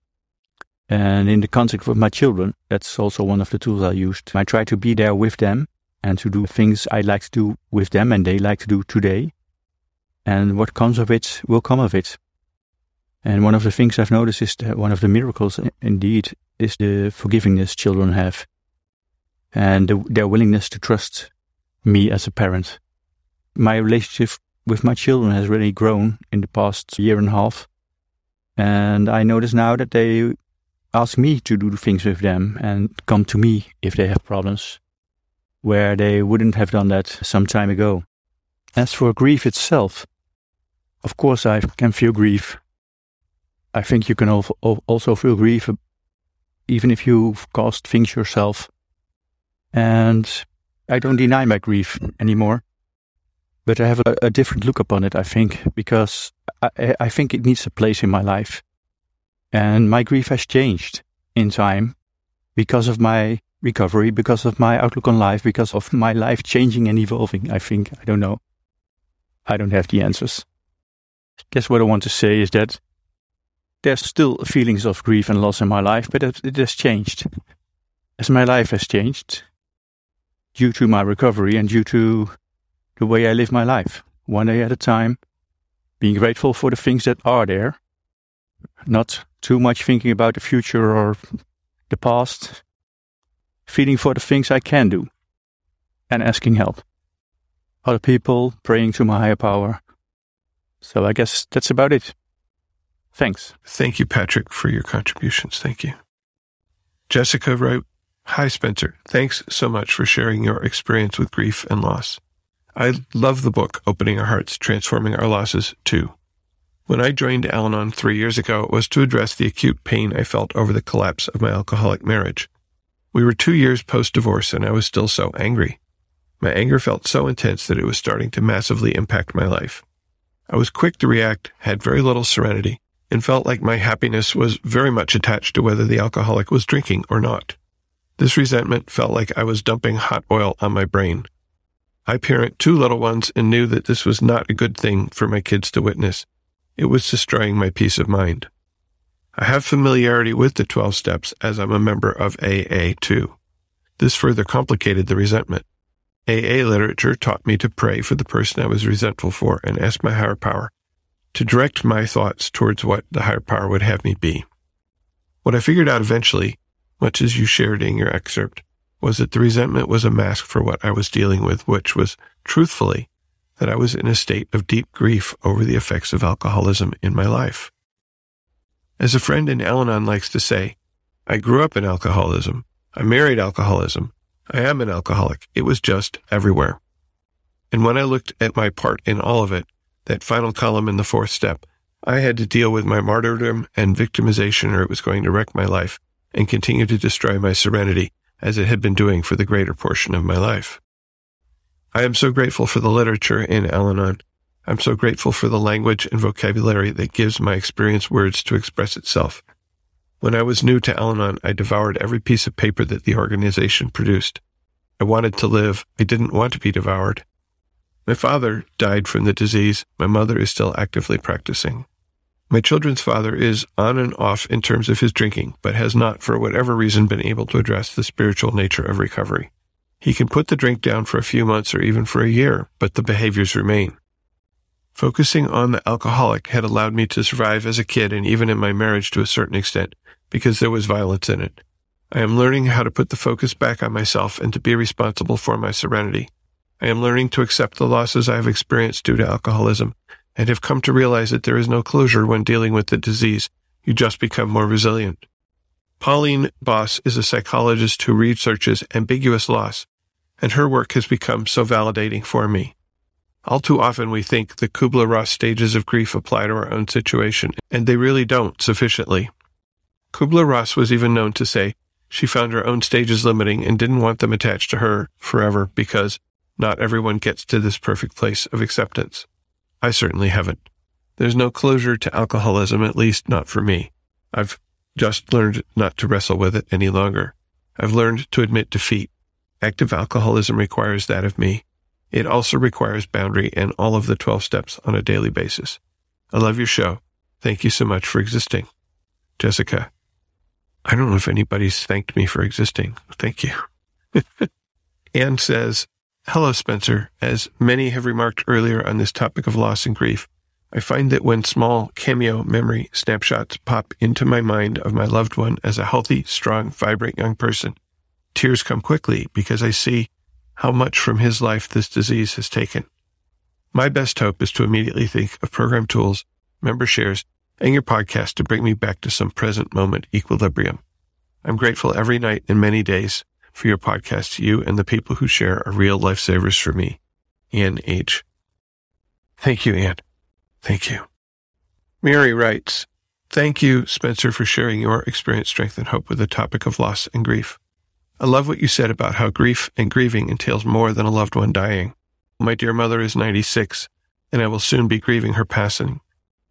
And in the context of my children, that's also one of the tools I used. I try to be there with them and to do things I like to do with them and they like to do today. And what comes of it will come of it. And one of the things I've noticed is that one of the miracles indeed is the forgivingness children have and the, their willingness to trust me as a parent. My relationship with my children has really grown in the past year and a half. And I notice now that they ask me to do things with them and come to me if they have problems, where they wouldn't have done that some time ago. As for grief itself, of course I can feel grief. I think you can also feel grief even if you've caused things yourself. And I don't deny my grief anymore. But I have a, a different look upon it, I think, because I, I think it needs a place in my life. And my grief has changed in time because of my recovery, because of my outlook on life, because of my life changing and evolving. I think, I don't know. I don't have the answers. Guess what I want to say is that there's still feelings of grief and loss in my life, but it, has changed. As my life has changed, due to my recovery and due to the way I live my life, one day at a time, being grateful for the things that are there, not too much thinking about the future or the past, feeling for the things I can do, and asking help. Other people, praying to my higher power. So I guess that's about it. Thanks. Thank you, Patrick, for your contributions. Thank you. Jessica wrote, Hi, Spencer. Thanks so much for sharing your experience with grief and loss. I love the book, Opening Our Hearts, Transforming Our Losses, too. When I joined Al Anon three years ago, it was to address the acute pain I felt over the collapse of my alcoholic marriage. We were two years post divorce, and I was still so angry. My anger felt so intense that it was starting to massively impact my life. I was quick to react, had very little serenity, and felt like my happiness was very much attached to whether the alcoholic was drinking or not. This resentment felt like I was dumping hot oil on my brain. I parent two little ones and knew that this was not a good thing for my kids to witness. It was destroying my peace of mind. I have familiarity with the 12 steps as I'm a member of AA too. This further complicated the resentment. AA literature taught me to pray for the person I was resentful for and ask my higher power to direct my thoughts towards what the higher power would have me be. What I figured out eventually, much as you shared in your excerpt, was that the resentment was a mask for what I was dealing with, which was, truthfully, that I was in a state of deep grief over the effects of alcoholism in my life. As a friend in Al Anon likes to say, I grew up in alcoholism. I married alcoholism. I am an alcoholic. It was just everywhere. And when I looked at my part in all of it, that final column in the fourth step, I had to deal with my martyrdom and victimization or it was going to wreck my life and continue to destroy my serenity as it had been doing for the greater portion of my life. I am so grateful for the literature in Al Anon. I'm so grateful for the language and vocabulary that gives my experience words to express itself. When I was new to Al Anon, I devoured every piece of paper that the organization produced. I wanted to live. I didn't want to be devoured. My father died from the disease. My mother is still actively practicing. My children's father is on and off in terms of his drinking, but has not, for whatever reason, been able to address the spiritual nature of recovery. He can put the drink down for a few months or even for a year, but the behaviors remain. Focusing on the alcoholic had allowed me to survive as a kid and even in my marriage to a certain extent, because there was violence in it. I am learning how to put the focus back on myself and to be responsible for my serenity. I am learning to accept the losses I have experienced due to alcoholism and have come to realize that there is no closure when dealing with the disease. You just become more resilient. Pauline Boss is a psychologist who researches ambiguous loss, and her work has become so validating for me. All too often we think the Kubler-Ross stages of grief apply to our own situation, and they really don't sufficiently. Kubler-Ross was even known to say she found her own stages limiting and didn't want them attached to her forever because not everyone gets to this perfect place of acceptance. I certainly haven't. There's no closure to alcoholism, at least not for me. I've just learned not to wrestle with it any longer. I've learned to admit defeat. Active alcoholism requires that of me. It also requires boundary and all of the 12 steps on a daily basis. I love your show. Thank you so much for existing. Jessica. I don't know if anybody's thanked me for existing. Thank you. Anne says, Hello, Spencer. As many have remarked earlier on this topic of loss and grief, I find that when small cameo memory snapshots pop into my mind of my loved one as a healthy, strong, vibrant young person, tears come quickly because I see how much from his life this disease has taken. My best hope is to immediately think of program tools, member shares, and your podcast to bring me back to some present moment equilibrium. I'm grateful every night and many days for your podcast. You and the people who share are real lifesavers for me. Ann H. Thank you, Ann. Thank you. Mary writes, Thank you, Spencer, for sharing your experience, strength, and hope with the topic of loss and grief. I love what you said about how grief and grieving entails more than a loved one dying. My dear mother is 96, and I will soon be grieving her passing.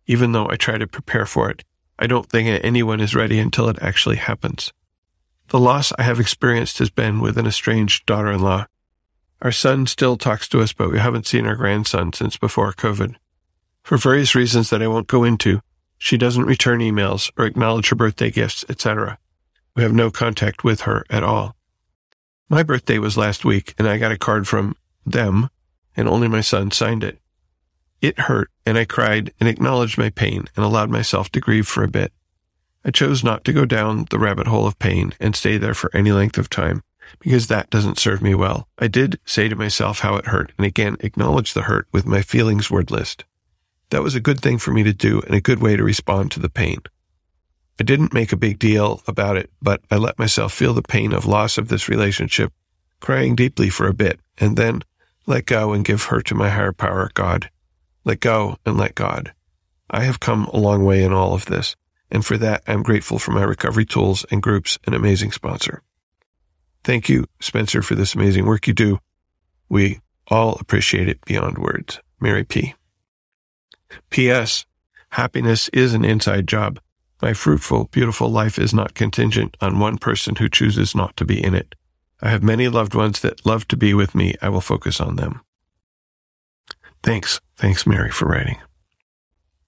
Even though I try to prepare for it, I don't think anyone is ready until it actually happens. The loss I have experienced has been with an estranged daughter in law. Our son still talks to us, but we haven't seen our grandson since before COVID. For various reasons that I won't go into, she doesn't return emails or acknowledge her birthday gifts, etc. We have no contact with her at all. My birthday was last week and I got a card from them and only my son signed it. It hurt and I cried and acknowledged my pain and allowed myself to grieve for a bit. I chose not to go down the rabbit hole of pain and stay there for any length of time because that doesn't serve me well. I did say to myself how it hurt and again acknowledge the hurt with my feelings word list. That was a good thing for me to do and a good way to respond to the pain. I didn't make a big deal about it, but I let myself feel the pain of loss of this relationship, crying deeply for a bit, and then let go and give her to my higher power, God. Let go and let God. I have come a long way in all of this, and for that I'm grateful for my recovery tools and groups and amazing sponsor. Thank you, Spencer, for this amazing work you do. We all appreciate it beyond words. Mary P. P.S. Happiness is an inside job. My fruitful, beautiful life is not contingent on one person who chooses not to be in it. I have many loved ones that love to be with me. I will focus on them. Thanks. Thanks, Mary, for writing.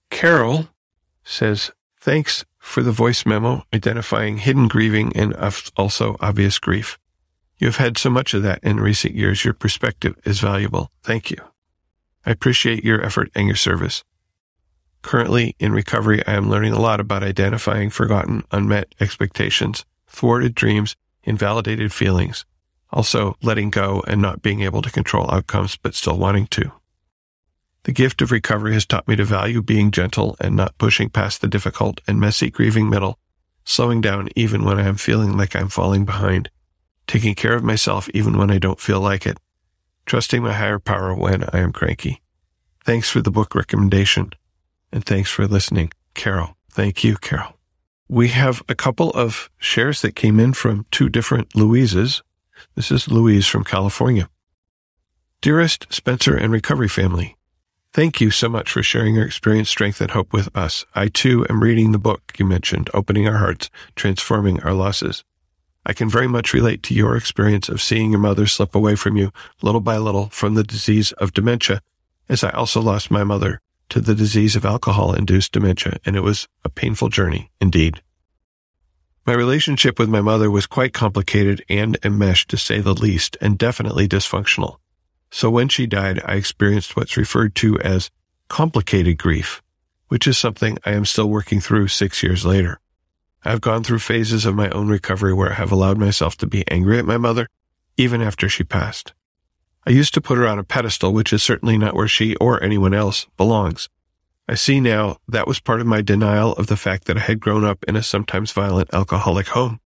Carol says, thanks for the voice memo identifying hidden grieving and also obvious grief. You have had so much of that in recent years. Your perspective is valuable. Thank you. I appreciate your effort and your service. Currently in recovery, I am learning a lot about identifying forgotten, unmet expectations, thwarted dreams, invalidated feelings. Also, letting go and not being able to control outcomes, but still wanting to. The gift of recovery has taught me to value being gentle and not pushing past the difficult and messy grieving middle, slowing down even when I am feeling like I'm falling behind, taking care of myself even when I don't feel like it, trusting my higher power when I am cranky. Thanks for the book recommendation. And thanks for listening, Carol. Thank you, Carol. We have a couple of shares that came in from two different Louises. This is Louise from California. Dearest Spencer and Recovery family, thank you so much for sharing your experience, strength, and hope with us. I too am reading the book you mentioned, Opening Our Hearts, Transforming Our Losses. I can very much relate to your experience of seeing your mother slip away from you little by little from the disease of dementia, as I also lost my mother to the disease of alcohol induced dementia, and it was a painful journey indeed. My relationship with my mother was quite complicated and enmeshed to say the least, and definitely dysfunctional. So when she died, I experienced what's referred to as complicated grief, which is something I am still working through six years later. I've gone through phases of my own recovery where I have allowed myself to be angry at my mother, even after she passed. I used to put her on a pedestal, which is certainly not where she or anyone else belongs. I see now that was part of my denial of the fact that I had grown up in a sometimes violent alcoholic home.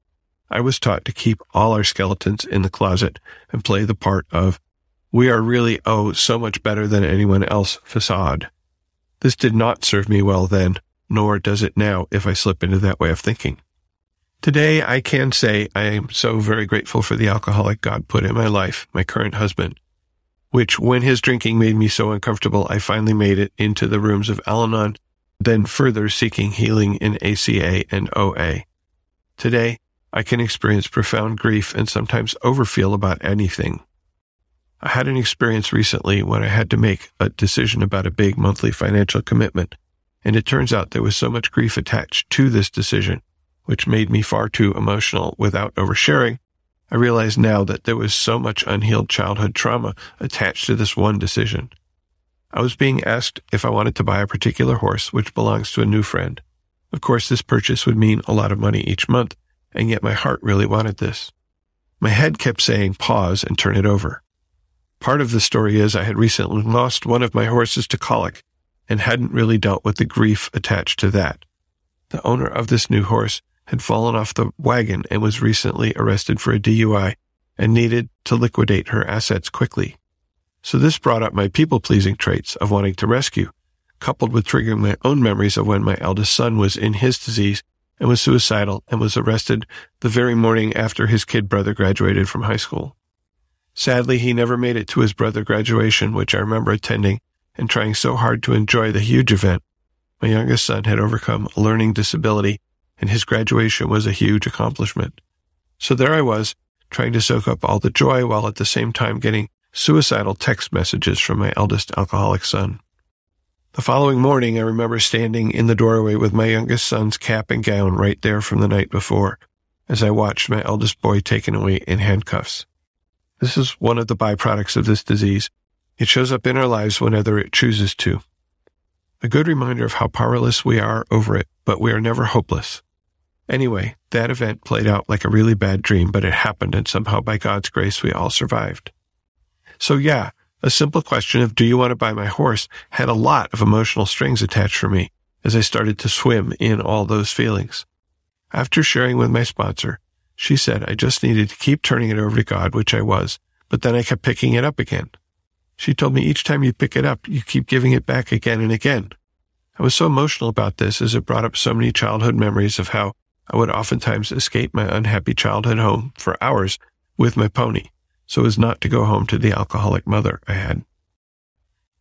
I was taught to keep all our skeletons in the closet and play the part of, we are really, oh, so much better than anyone else facade. This did not serve me well then, nor does it now if I slip into that way of thinking. Today, I can say I am so very grateful for the alcoholic God put in my life, my current husband, which when his drinking made me so uncomfortable, I finally made it into the rooms of Al-Anon, then further seeking healing in ACA and OA. Today, I can experience profound grief and sometimes overfeel about anything. I had an experience recently when I had to make a decision about a big monthly financial commitment and it turns out there was so much grief attached to this decision, which made me far too emotional without oversharing. I realize now that there was so much unhealed childhood trauma attached to this one decision. I was being asked if I wanted to buy a particular horse which belongs to a new friend. Of course, this purchase would mean a lot of money each month, and yet my heart really wanted this. My head kept saying pause and turn it over. Part of the story is I had recently lost one of my horses to colic, and hadn't really dealt with the grief attached to that. The owner of this new horse had fallen off the wagon and was recently arrested for a DUI and needed to liquidate her assets quickly. So this brought up my people pleasing traits of wanting to rescue, coupled with triggering my own memories of when my eldest son was in his disease and was suicidal and was arrested the very morning after his kid brother graduated from high school. Sadly, he never made it to his brother graduation, which I remember attending and trying so hard to enjoy the huge event. My youngest son had overcome a learning disability and his graduation was a huge accomplishment. So there I was, trying to soak up all the joy while at the same time getting suicidal text messages from my eldest alcoholic son. The following morning, I remember standing in the doorway with my youngest son's cap and gown right there from the night before as I watched my eldest boy taken away in handcuffs. This is one of the byproducts of this disease. It shows up in our lives whenever it chooses to. A good reminder of how powerless we are over it, but we are never hopeless. Anyway, that event played out like a really bad dream, but it happened, and somehow by God's grace, we all survived. So yeah, a simple question of do you want to buy my horse had a lot of emotional strings attached for me as I started to swim in all those feelings. After sharing with my sponsor, she said I just needed to keep turning it over to God, which I was, but then I kept picking it up again. She told me each time you pick it up, you keep giving it back again and again. I was so emotional about this as it brought up so many childhood memories of how I would oftentimes escape my unhappy childhood home for hours with my pony so as not to go home to the alcoholic mother I had.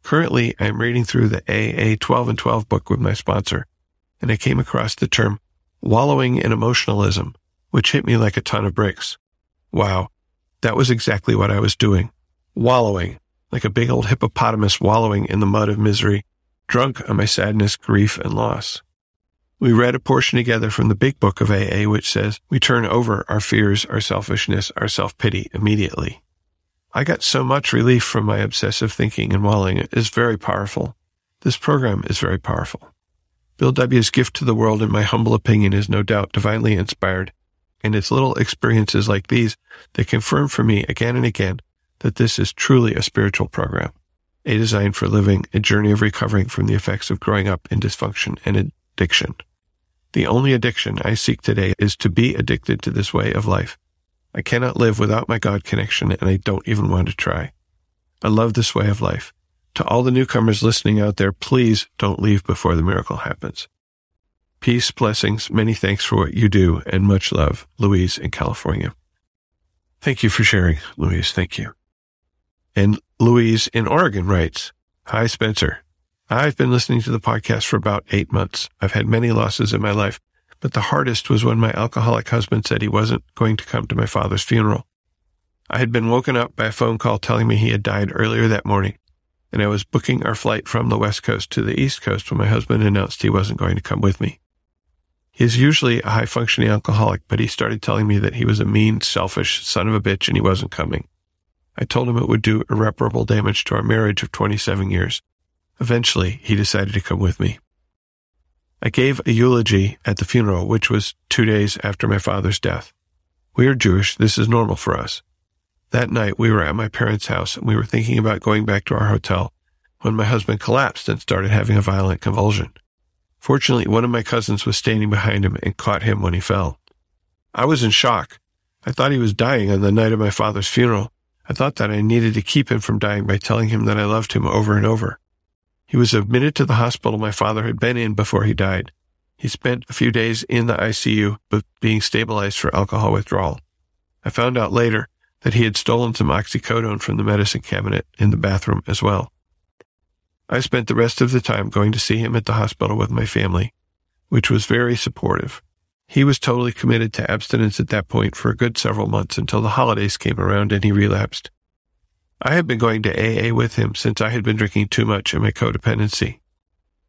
Currently, I am reading through the AA 12 and 12 book with my sponsor, and I came across the term wallowing in emotionalism, which hit me like a ton of bricks. Wow, that was exactly what I was doing. Wallowing, like a big old hippopotamus wallowing in the mud of misery, drunk on my sadness, grief, and loss. We read a portion together from the big book of AA, which says we turn over our fears, our selfishness, our self-pity immediately. I got so much relief from my obsessive thinking and walling. It is very powerful. This program is very powerful. Bill W.'s gift to the world, in my humble opinion, is no doubt divinely inspired, and it's little experiences like these that confirm for me again and again that this is truly a spiritual program, a design for living a journey of recovering from the effects of growing up in dysfunction and addiction. The only addiction I seek today is to be addicted to this way of life. I cannot live without my God connection, and I don't even want to try. I love this way of life. To all the newcomers listening out there, please don't leave before the miracle happens. Peace, blessings, many thanks for what you do, and much love, Louise in California. Thank you for sharing, Louise. Thank you. And Louise in Oregon writes, Hi, Spencer. I've been listening to the podcast for about eight months. I've had many losses in my life, but the hardest was when my alcoholic husband said he wasn't going to come to my father's funeral. I had been woken up by a phone call telling me he had died earlier that morning, and I was booking our flight from the West Coast to the East Coast when my husband announced he wasn't going to come with me. He is usually a high functioning alcoholic, but he started telling me that he was a mean, selfish son of a bitch and he wasn't coming. I told him it would do irreparable damage to our marriage of 27 years. Eventually, he decided to come with me. I gave a eulogy at the funeral, which was two days after my father's death. We are Jewish. This is normal for us. That night, we were at my parents' house and we were thinking about going back to our hotel when my husband collapsed and started having a violent convulsion. Fortunately, one of my cousins was standing behind him and caught him when he fell. I was in shock. I thought he was dying on the night of my father's funeral. I thought that I needed to keep him from dying by telling him that I loved him over and over. He was admitted to the hospital my father had been in before he died. He spent a few days in the ICU, but being stabilized for alcohol withdrawal. I found out later that he had stolen some oxycodone from the medicine cabinet in the bathroom as well. I spent the rest of the time going to see him at the hospital with my family, which was very supportive. He was totally committed to abstinence at that point for a good several months until the holidays came around and he relapsed. I had been going to AA with him since I had been drinking too much in my codependency.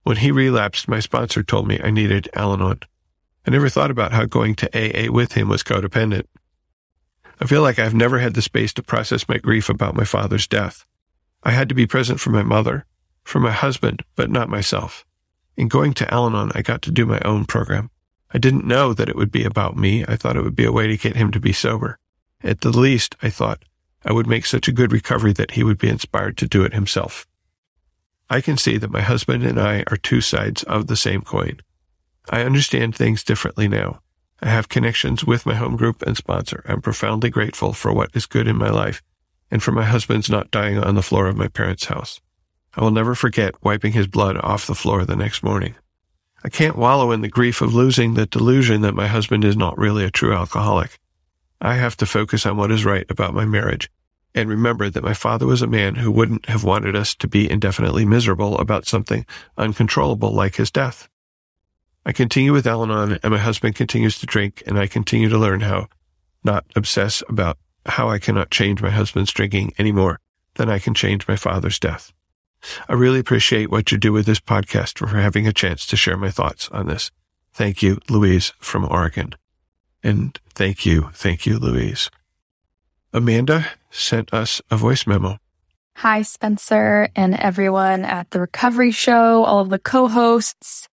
When he relapsed, my sponsor told me I needed Al Anon. I never thought about how going to AA with him was codependent. I feel like I've never had the space to process my grief about my father's death. I had to be present for my mother, for my husband, but not myself. In going to Al Anon, I got to do my own program. I didn't know that it would be about me. I thought it would be a way to get him to be sober. At the least, I thought, I would make such a good recovery that he would be inspired to do it himself. I can see that my husband and I are two sides of the same coin. I understand things differently now. I have connections with my home group and sponsor. I'm profoundly grateful for what is good in my life and for my husband's not dying on the floor of my parents' house. I will never forget wiping his blood off the floor the next morning. I can't wallow in the grief of losing the delusion that my husband is not really a true alcoholic. I have to focus on what is right about my marriage and remember that my father was a man who wouldn't have wanted us to be indefinitely miserable about something uncontrollable like his death. I continue with Al Anon and my husband continues to drink and I continue to learn how not obsess about how I cannot change my husband's drinking any more than I can change my father's death. I really appreciate what you do with this podcast for having a chance to share my thoughts on this. Thank you, Louise from Oregon. And thank you, thank you, Louise. Amanda sent us a voice memo. Hi, Spencer and everyone at the Recovery Show, all of the co-hosts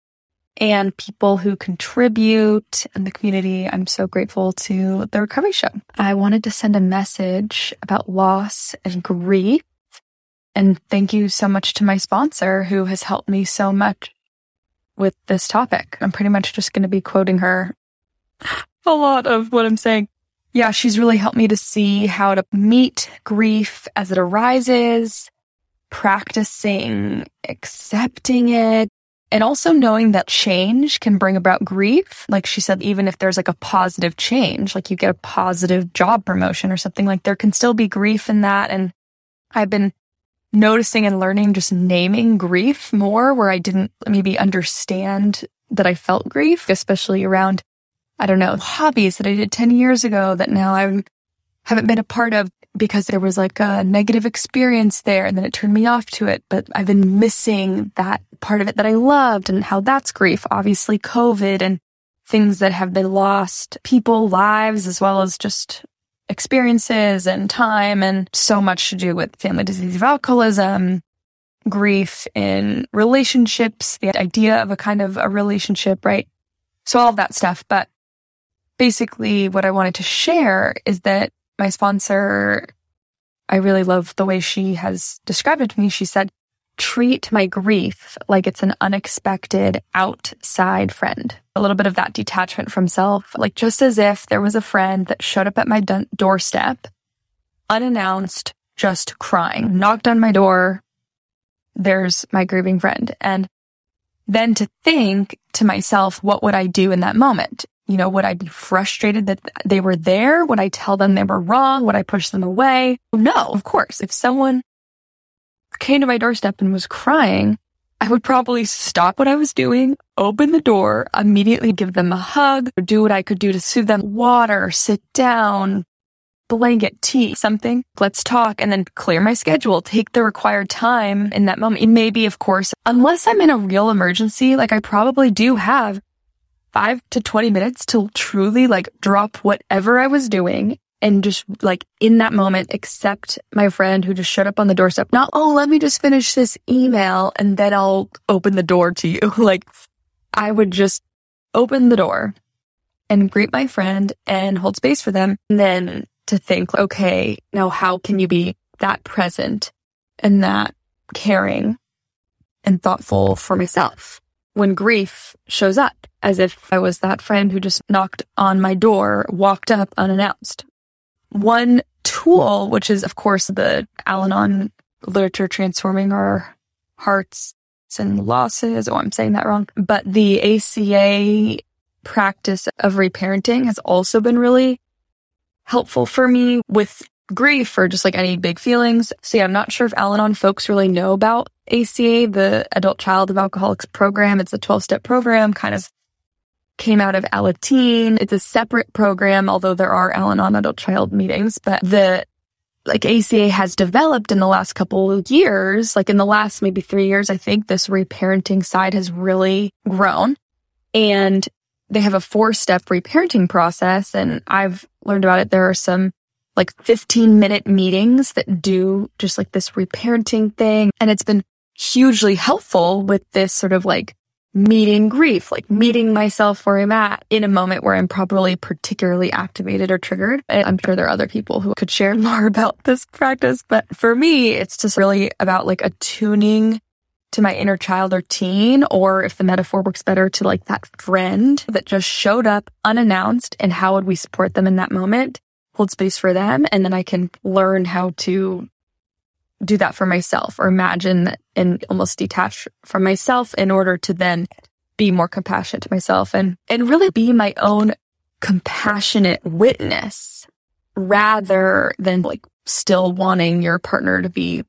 and people who contribute in the community. I'm so grateful to the Recovery Show. I wanted to send a message about loss and grief. And thank you so much to my sponsor who has helped me so much with this topic. I'm pretty much just going to be quoting her a lot of what I'm saying. Yeah, she's really helped me to see how to meet grief as it arises, practicing accepting it, and also knowing that change can bring about grief. Like she said, even if there's like a positive change, like you get a positive job promotion or something, like there can still be grief in that. And I've been noticing and learning just naming grief more where I didn't maybe understand that I felt grief, especially around I don't know, hobbies that I did 10 years ago that now I haven't been a part of because there was like a negative experience there and then it turned me off to it. But I've been missing that part of it that I loved and how that's grief. Obviously, COVID and things that have been lost, people, lives, as well as just experiences and time and so much to do with family disease of alcoholism, grief in relationships, the idea of a kind of a relationship, right? So all of that stuff. But basically what I wanted to share is that my sponsor, I really love the way she has described it to me. She said, treat my grief like it's an unexpected outside friend. A little bit of that detachment from self, like just as if there was a friend that showed up at my do- doorstep, unannounced, just crying, knocked on my door. There's my grieving friend. And then to think to myself, what would I do in that moment? You know, would I be frustrated that they were there? Would I tell them they were wrong? Would I push them away? No, of course. If someone came to my doorstep and was crying, I would probably stop what I was doing, open the door, immediately give them a hug, do what I could do to soothe them, water, sit down, blanket, tea, something. Let's talk and then clear my schedule, take the required time in that moment. It may be, of course, unless I'm in a real emergency, like I probably do have five to 20 minutes to truly like drop whatever I was doing and just like in that moment accept my friend who just showed up on the doorstep. Not, oh, let me just finish this email and then I'll open the door to you. like I would just open the door and greet my friend and hold space for them. And then to think, okay, now how can you be that present and that caring and thoughtful for myself? when grief shows up, as if I was that friend who just knocked on my door, walked up unannounced. One tool, which is, of course, the Al Anon literature transforming our hearts and losses. Oh, I'm saying that wrong. But the ACA practice of reparenting has also been really helpful for me with grief or just like any big feelings. See, I'm not sure if Al Anon folks really know about ACA, the Adult Child of Alcoholics program. It's a 12 step program, kind of came out of Alateen. It's a separate program, although there are Al Anon adult child meetings, but the like ACA has developed in the last couple of years, like in the last maybe three years, I think this reparenting side has really grown and they have a four step reparenting process. And I've learned about it. There are some like 15 minute meetings that do just like this reparenting thing. And it's been hugely helpful with this sort of like meeting grief, like meeting myself where I'm at in a moment where I'm probably particularly activated or triggered. And I'm sure there are other people who could share more about this practice, but for me, it's just really about like attuning to my inner child or teen, or if the metaphor works better to like that friend that just showed up unannounced and how would we support them in that moment? hold space for them. And then I can learn how to do that for myself or imagine and almost detach from myself in order to then be more compassionate to myself and, and really be my own compassionate witness rather than like still wanting your partner to be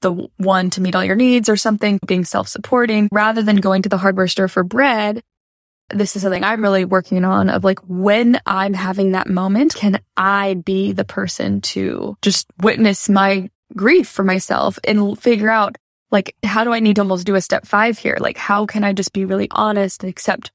the one to meet all your needs or something, being self-supporting rather than going to the hardware store for bread. This is something I'm really working on of like when I'm having that moment, can I be the person to just witness my grief for myself and figure out like, how do I need to almost do a step five here? Like, how can I just be really honest and accept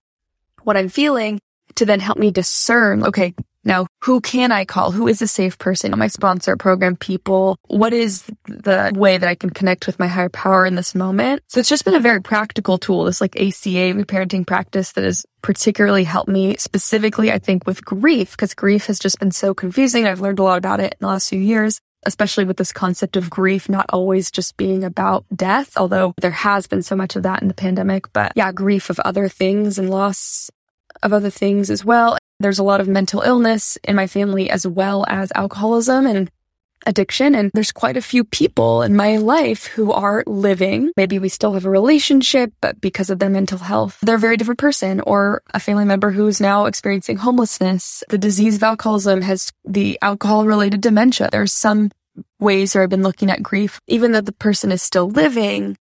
what I'm feeling to then help me discern, okay, Now, who can I call? Who is a safe person? My sponsor program people. What is the way that I can connect with my higher power in this moment? So it's just been a very practical tool, this like ACA reparenting practice that has particularly helped me specifically, I think, with grief, because grief has just been so confusing. I've learned a lot about it in the last few years especially with this concept of grief not always just being about death, although there has been so much of that in the pandemic. But yeah, grief of other things and loss of other things as well. There's a lot of mental illness in my family as well as alcoholism and addiction. And there's quite a few people in my life who are living. Maybe we still have a relationship, but because of their mental health, they're a very different person or a family member who is now experiencing homelessness. The disease of alcoholism has the alcohol related dementia. There's some ways where I've been looking at grief, even though the person is still living,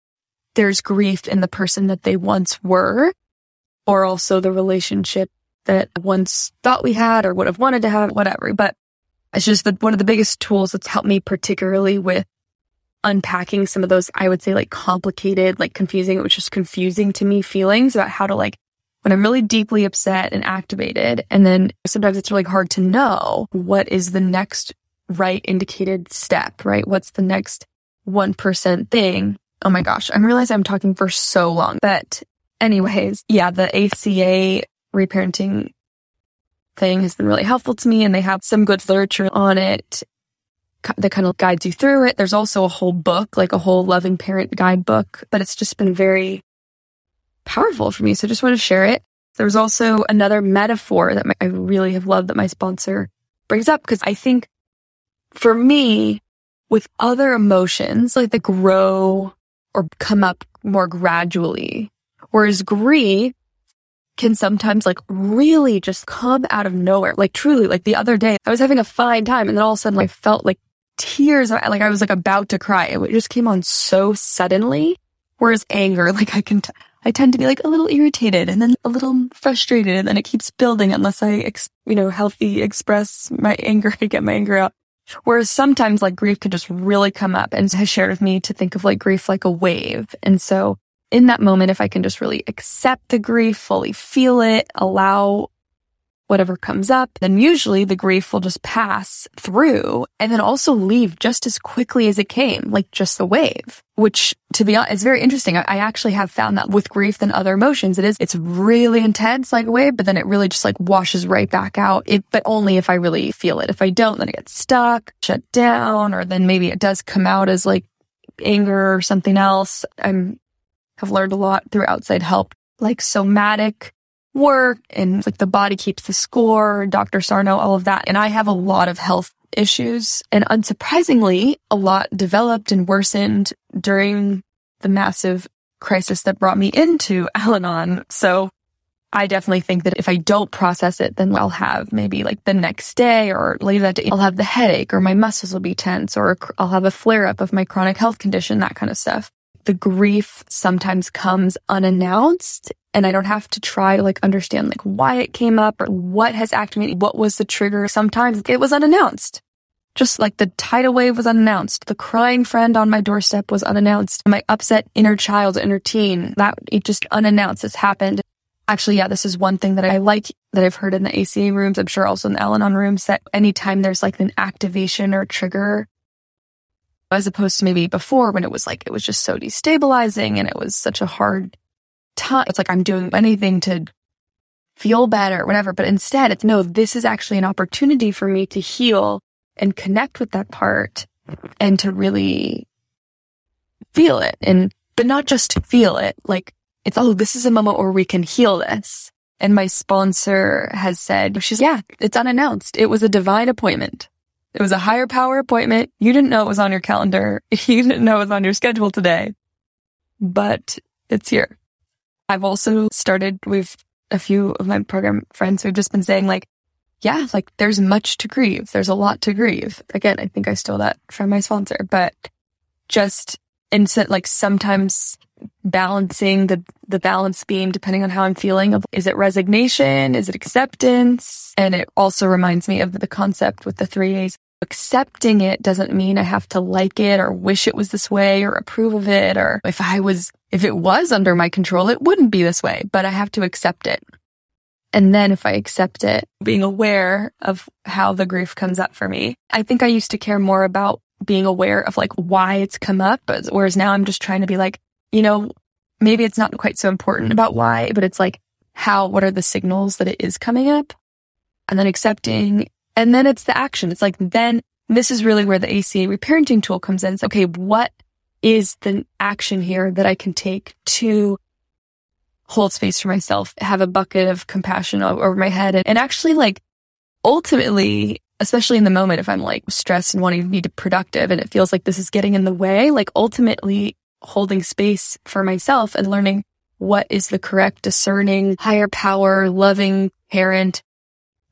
there's grief in the person that they once were, or also the relationship that once thought we had or would have wanted to have, whatever. But it's just that one of the biggest tools that's helped me particularly with unpacking some of those, I would say like complicated, like confusing, it was just confusing to me feelings about how to like, when I'm really deeply upset and activated, and then sometimes it's really hard to know what is the next right indicated step, right? What's the next 1% thing? Oh my gosh, I'm realizing I'm talking for so long. But anyways, yeah, the ACA reparenting thing has been really helpful to me and they have some good literature on it that kind of guides you through it. There's also a whole book, like a whole loving parent guidebook, but it's just been very powerful for me. So I just want to share it. There's also another metaphor that my, I really have loved that my sponsor brings up because I think for me, with other emotions, like that grow or come up more gradually, whereas grief can sometimes like really just come out of nowhere. Like truly, like the other day, I was having a fine time and then all of a sudden I felt like tears, like I was like about to cry. It just came on so suddenly. Whereas anger, like I can, t- I tend to be like a little irritated and then a little frustrated and then it keeps building unless I, ex- you know, healthy express my anger, I get my anger out. Whereas sometimes like grief could just really come up and has shared with me to think of like grief like a wave. And so in that moment, if I can just really accept the grief, fully feel it, allow whatever comes up, then usually the grief will just pass through and then also leave just as quickly as it came, like just the wave, which to be honest, is very interesting. I, I actually have found that with grief than other emotions, it is, it's really intense like a wave, but then it really just like washes right back out. It, but only if I really feel it. If I don't, then it gets stuck, shut down, or then maybe it does come out as like anger or something else. I'm, have learned a lot through outside help, like somatic work and like the body keeps the score, Dr. Sarno, all of that. And I have a lot of health issues and unsurprisingly, a lot developed and worsened during the massive crisis that brought me into Al-Anon. So I definitely think that if I don't process it, then I'll have maybe like the next day or later that day, I'll have the headache or my muscles will be tense or I'll have a flare up of my chronic health condition, that kind of stuff the grief sometimes comes unannounced and I don't have to try to like understand like why it came up or what has activated, what was the trigger. Sometimes it was unannounced. Just like the tidal wave was unannounced. The crying friend on my doorstep was unannounced. My upset inner child, inner teen, that it just unannounced has happened. Actually, yeah, this is one thing that I like that I've heard in the ACA rooms. I'm sure also in the Al-Anon rooms that anytime there's like an activation or trigger, as opposed to maybe before when it was like, it was just so destabilizing and it was such a hard time. It's like I'm doing anything to feel better, or whatever. But instead, it's no, this is actually an opportunity for me to heal and connect with that part and to really feel it. And, but not just feel it, like it's, oh, this is a moment where we can heal this. And my sponsor has said, she's, yeah, it's unannounced. It was a divine appointment. It was a higher power appointment. You didn't know it was on your calendar. You didn't know it was on your schedule today, but it's here. I've also started with a few of my program friends who've just been saying like, yeah, like there's much to grieve. There's a lot to grieve. Again, I think I stole that from my sponsor, but just instant, like sometimes balancing the, the balance beam depending on how I'm feeling of is it resignation? Is it acceptance? And it also reminds me of the concept with the three A's. Accepting it doesn't mean I have to like it or wish it was this way or approve of it. Or if I was, if it was under my control, it wouldn't be this way, but I have to accept it. And then if I accept it, being aware of how the grief comes up for me. I think I used to care more about being aware of like why it's come up, whereas now I'm just trying to be like, you know, maybe it's not quite so important mm. about why, but it's like how, what are the signals that it is coming up? And then accepting. And then it's the action. It's like, then this is really where the ACA reparenting tool comes in. It's okay, what is the action here that I can take to hold space for myself, have a bucket of compassion over my head and, and actually like ultimately, especially in the moment, if I'm like stressed and wanting to be productive and it feels like this is getting in the way, like ultimately holding space for myself and learning what is the correct discerning, higher power, loving parent,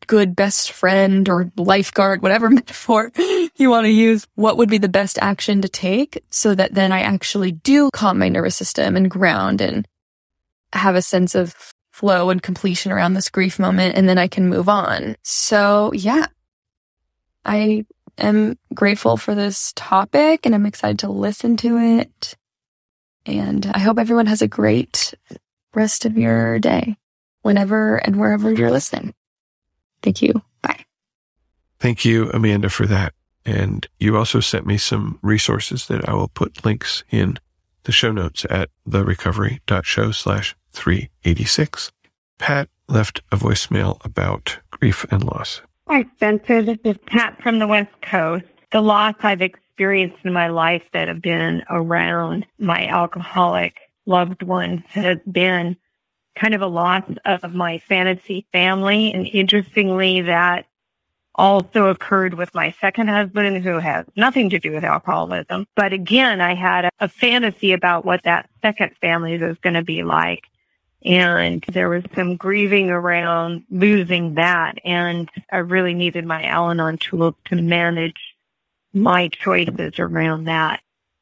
good best friend or lifeguard, whatever metaphor you want to use. What would be the best action to take so that then I actually do calm my nervous system and ground and have a sense of flow and completion around this grief moment and then I can move on. So yeah, I am grateful for this topic and I'm excited to listen to it. And I hope everyone has a great rest of your day whenever and wherever you're listening. Thank you. Bye. Thank you, Amanda, for that. And you also sent me some resources that I will put links in the show notes at therecovery.show slash 386. Pat left a voicemail about grief and loss. Hi, Spencer. This is Pat from the West Coast. The loss I've experienced in my life that have been around my alcoholic loved ones has been kind of a loss of my fantasy family. And interestingly, that also occurred with my second husband who has nothing to do with alcoholism. But again, I had a, a fantasy about what that second family was going to be like. And there was some grieving around losing that. And I really needed my Al Anon tool to manage my choices around that.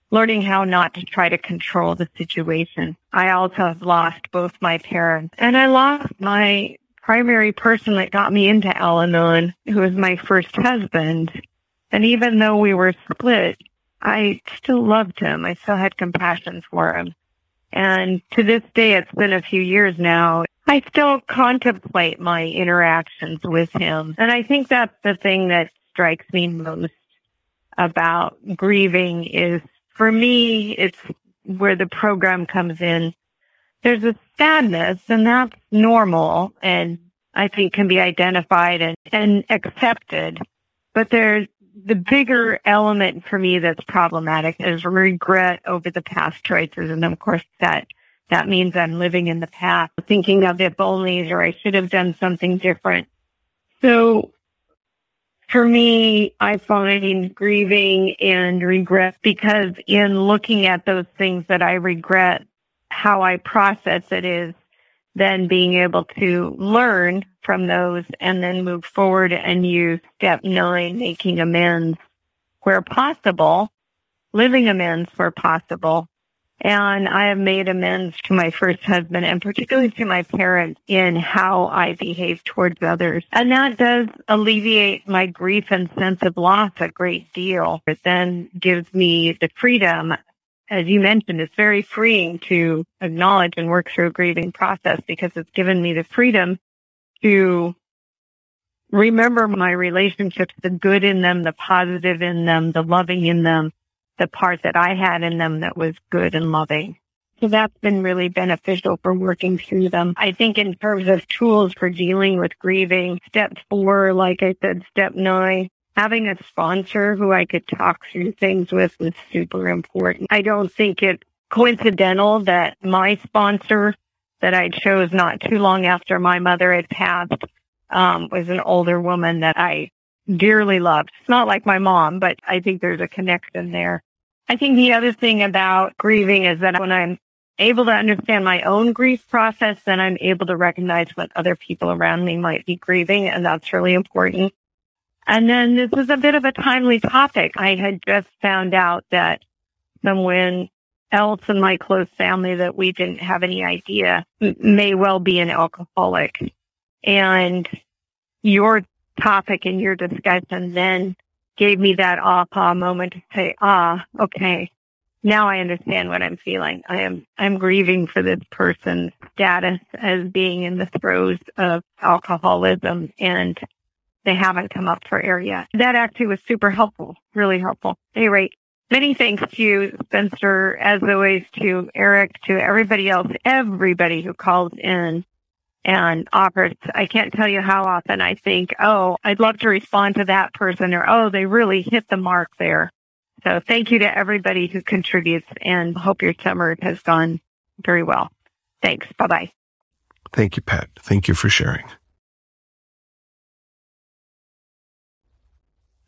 Learning how not to try to control the situation. I also have lost both my parents and I lost my primary person that got me into Al Anon, who was my first husband. And even though we were split, I still loved him. I still had compassion for him. And to this day, it's been a few years now. I still contemplate my interactions with him. And I think that's the thing that strikes me most about grieving is for me, it's where the program comes in. There's a sadness and that's normal and I think can be identified and, and accepted. But there's the bigger element for me that's problematic is regret over the past choices. And of course that, that means I'm living in the past, thinking of if only or I should have done something different. So for me, I find grieving and regret because in looking at those things that I regret, how I process it is then being able to learn from those and then move forward and use step nine, making amends where possible, living amends where possible. And I have made amends to my first husband and particularly to my parents in how I behave towards others. And that does alleviate my grief and sense of loss a great deal. It then gives me the freedom as you mentioned, it's very freeing to acknowledge and work through a grieving process because it's given me the freedom to remember my relationships, the good in them, the positive in them, the loving in them, the part that I had in them that was good and loving. So that's been really beneficial for working through them. I think in terms of tools for dealing with grieving, step four, like I said, step nine, having a sponsor who I could talk through things with was super important. I don't think it coincidental that my sponsor that I chose not too long after my mother had passed um, was an older woman that I dearly loved. It's not like my mom, but I think there's a connection there. I think the other thing about grieving is that when I'm able to understand my own grief process, then I'm able to recognize what other people around me might be grieving. And that's really important. And then this was a bit of a timely topic. I had just found out that someone else in my close family that we didn't have any idea may well be an alcoholic. And your topic and your discussion then gave me that aha moment to say, ah, okay, now I understand what I'm feeling. I am I'm grieving for this person's status as being in the throes of alcoholism and they haven't come up for air yet. That actually was super helpful, really helpful. Hey, right. Many thanks to you, Spencer, as always, to Eric, to everybody else, everybody who calls in and offers. I can't tell you how often I think, oh, I'd love to respond to that person or, oh, they really hit the mark there. So thank you to everybody who contributes and hope your summer has gone very well. Thanks. Bye bye. Thank you, Pat. Thank you for sharing.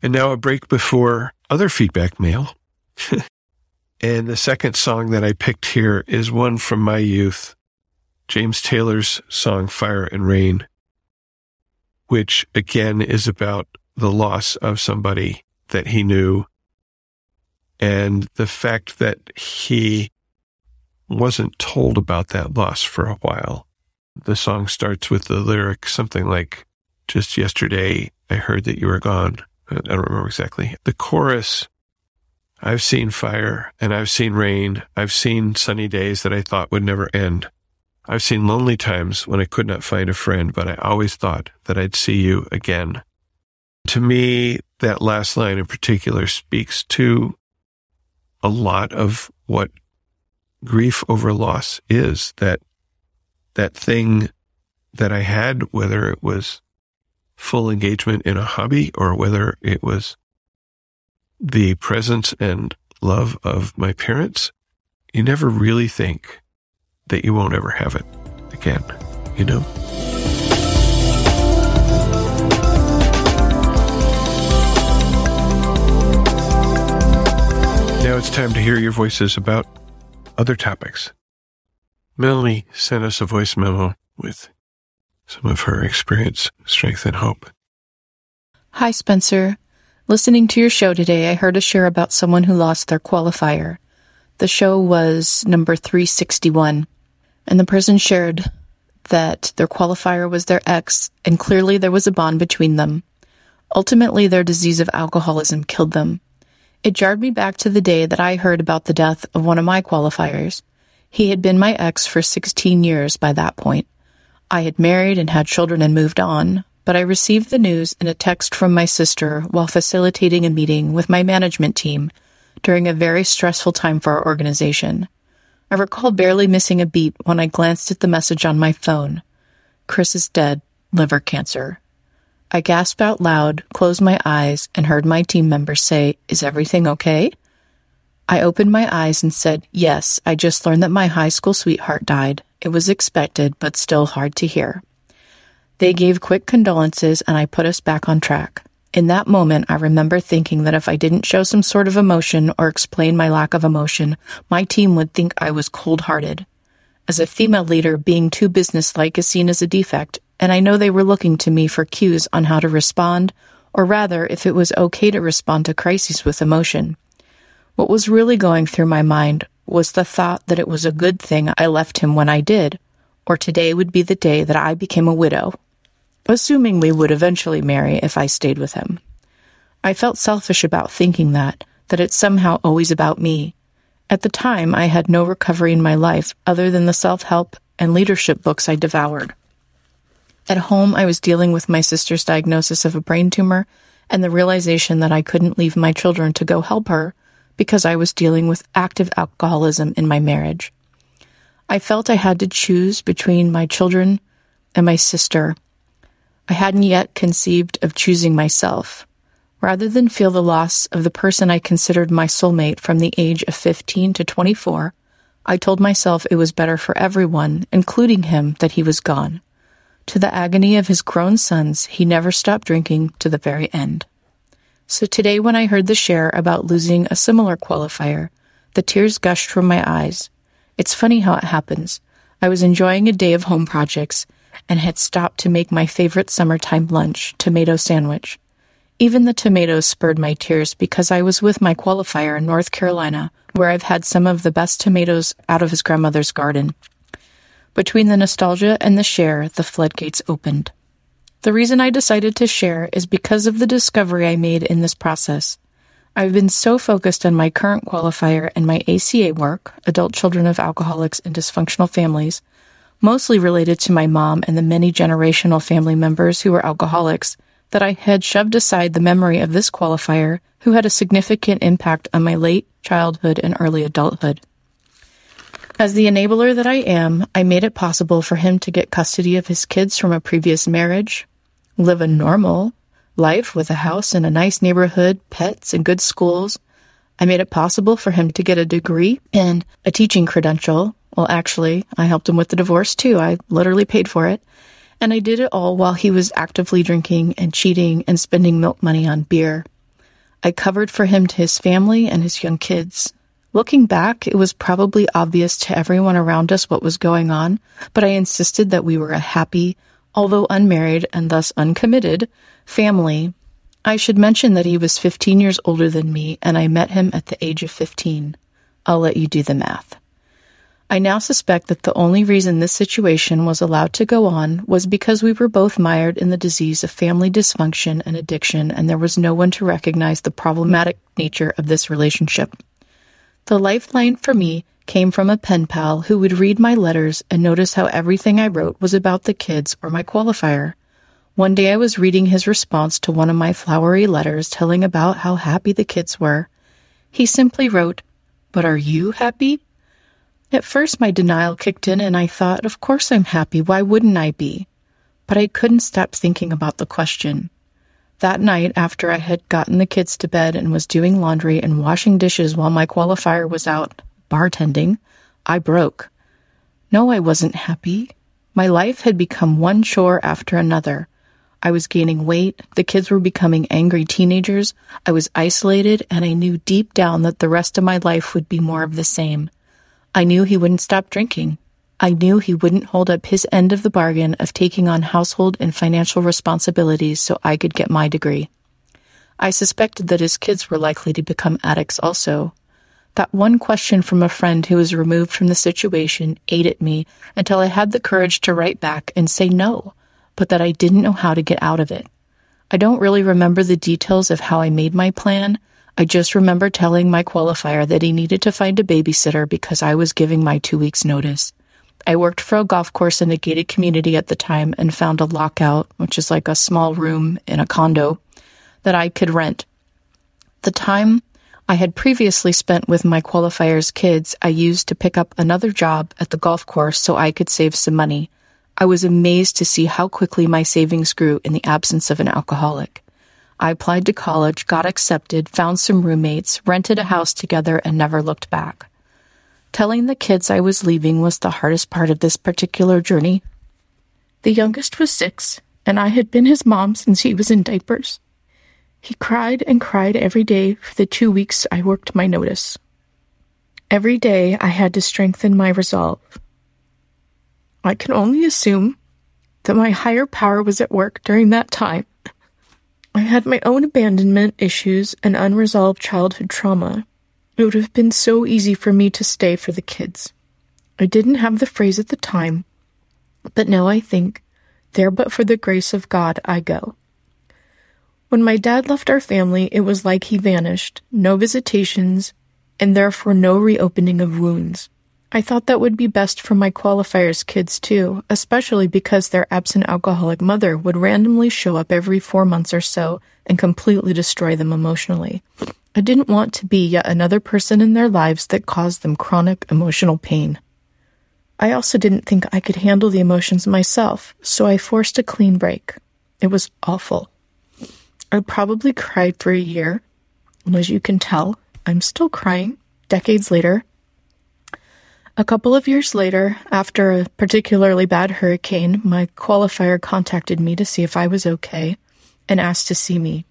And now a break before other feedback mail. and the second song that I picked here is one from my youth, James Taylor's song Fire and Rain, which again is about the loss of somebody that he knew and the fact that he wasn't told about that loss for a while. The song starts with the lyric something like, just yesterday I heard that you were gone. I don't remember exactly. The chorus I've seen fire and I've seen rain. I've seen sunny days that I thought would never end. I've seen lonely times when I could not find a friend, but I always thought that I'd see you again. To me, that last line in particular speaks to a lot of what grief over loss is that that thing that I had, whether it was full engagement in a hobby or whether it was the presence and love of my parents, you never really think that you won't ever have it again, you know? Now it's time to hear your voices about other topics. Melanie sent us a voice memo with some of her experience, strength, and hope. Hi, Spencer. Listening to your show today, I heard a share about someone who lost their qualifier. The show was number 361, and the person shared that their qualifier was their ex, and clearly there was a bond between them. Ultimately, their disease of alcoholism killed them. It jarred me back to the day that I heard about the death of one of my qualifiers. He had been my ex for 16 years by that point. I had married and had children and moved on, but I received the news in a text from my sister while facilitating a meeting with my management team during a very stressful time for our organization. I recall barely missing a beat when I glanced at the message on my phone. Chris is dead, liver cancer. I gasped out loud, closed my eyes, and heard my team members say, Is everything okay? I opened my eyes and said, Yes, I just learned that my high school sweetheart died. It was expected, but still hard to hear. They gave quick condolences and I put us back on track. In that moment, I remember thinking that if I didn't show some sort of emotion or explain my lack of emotion, my team would think I was cold hearted. As a female leader, being too businesslike is seen as a defect, and I know they were looking to me for cues on how to respond, or rather, if it was okay to respond to crises with emotion. What was really going through my mind was the thought that it was a good thing I left him when I did, or today would be the day that I became a widow assuming we would eventually marry if I stayed with him. I felt selfish about thinking that, that it's somehow always about me. At the time, I had no recovery in my life other than the self help and leadership books I devoured. At home, I was dealing with my sister's diagnosis of a brain tumor and the realization that I couldn't leave my children to go help her because I was dealing with active alcoholism in my marriage. I felt I had to choose between my children and my sister I hadn't yet conceived of choosing myself. Rather than feel the loss of the person I considered my soulmate from the age of 15 to 24, I told myself it was better for everyone, including him, that he was gone. To the agony of his grown sons, he never stopped drinking to the very end. So today, when I heard the share about losing a similar qualifier, the tears gushed from my eyes. It's funny how it happens. I was enjoying a day of home projects and had stopped to make my favorite summertime lunch, tomato sandwich. Even the tomatoes spurred my tears because I was with my qualifier in North Carolina, where I've had some of the best tomatoes out of his grandmother's garden. Between the nostalgia and the share, the floodgates opened. The reason I decided to share is because of the discovery I made in this process. I've been so focused on my current qualifier and my ACA work, adult children of alcoholics and dysfunctional families, mostly related to my mom and the many generational family members who were alcoholics, that I had shoved aside the memory of this qualifier who had a significant impact on my late childhood and early adulthood. As the enabler that I am, I made it possible for him to get custody of his kids from a previous marriage, live a normal life with a house in a nice neighborhood, pets, and good schools. I made it possible for him to get a degree and a teaching credential. Well, actually, I helped him with the divorce too. I literally paid for it. And I did it all while he was actively drinking and cheating and spending milk money on beer. I covered for him to his family and his young kids. Looking back, it was probably obvious to everyone around us what was going on, but I insisted that we were a happy, although unmarried and thus uncommitted, family. I should mention that he was 15 years older than me, and I met him at the age of 15. I'll let you do the math. I now suspect that the only reason this situation was allowed to go on was because we were both mired in the disease of family dysfunction and addiction, and there was no one to recognize the problematic nature of this relationship. The lifeline for me came from a pen pal who would read my letters and notice how everything I wrote was about the kids or my qualifier. One day I was reading his response to one of my flowery letters telling about how happy the kids were. He simply wrote, But are you happy? At first, my denial kicked in, and I thought, Of course I'm happy. Why wouldn't I be? But I couldn't stop thinking about the question. That night, after I had gotten the kids to bed and was doing laundry and washing dishes while my qualifier was out bartending, I broke. No, I wasn't happy. My life had become one chore after another. I was gaining weight, the kids were becoming angry teenagers, I was isolated, and I knew deep down that the rest of my life would be more of the same. I knew he wouldn't stop drinking. I knew he wouldn't hold up his end of the bargain of taking on household and financial responsibilities so I could get my degree. I suspected that his kids were likely to become addicts also. That one question from a friend who was removed from the situation ate at me until I had the courage to write back and say no, but that I didn't know how to get out of it. I don't really remember the details of how I made my plan. I just remember telling my qualifier that he needed to find a babysitter because I was giving my two weeks' notice. I worked for a golf course in a gated community at the time and found a lockout, which is like a small room in a condo, that I could rent. The time I had previously spent with my qualifier's kids, I used to pick up another job at the golf course so I could save some money. I was amazed to see how quickly my savings grew in the absence of an alcoholic. I applied to college, got accepted, found some roommates, rented a house together, and never looked back. Telling the kids I was leaving was the hardest part of this particular journey. The youngest was six, and I had been his mom since he was in diapers. He cried and cried every day for the two weeks I worked my notice. Every day I had to strengthen my resolve. I can only assume that my higher power was at work during that time. I had my own abandonment issues and unresolved childhood trauma it would have been so easy for me to stay for the kids. I didn't have the phrase at the time, but now I think, there but for the grace of God I go. When my dad left our family, it was like he vanished, no visitations, and therefore no reopening of wounds. I thought that would be best for my qualifier's kids too, especially because their absent alcoholic mother would randomly show up every four months or so and completely destroy them emotionally. I didn't want to be yet another person in their lives that caused them chronic emotional pain. I also didn't think I could handle the emotions myself, so I forced a clean break. It was awful. I probably cried for a year, and as you can tell, I'm still crying decades later. A couple of years later, after a particularly bad hurricane, my qualifier contacted me to see if I was okay and asked to see me.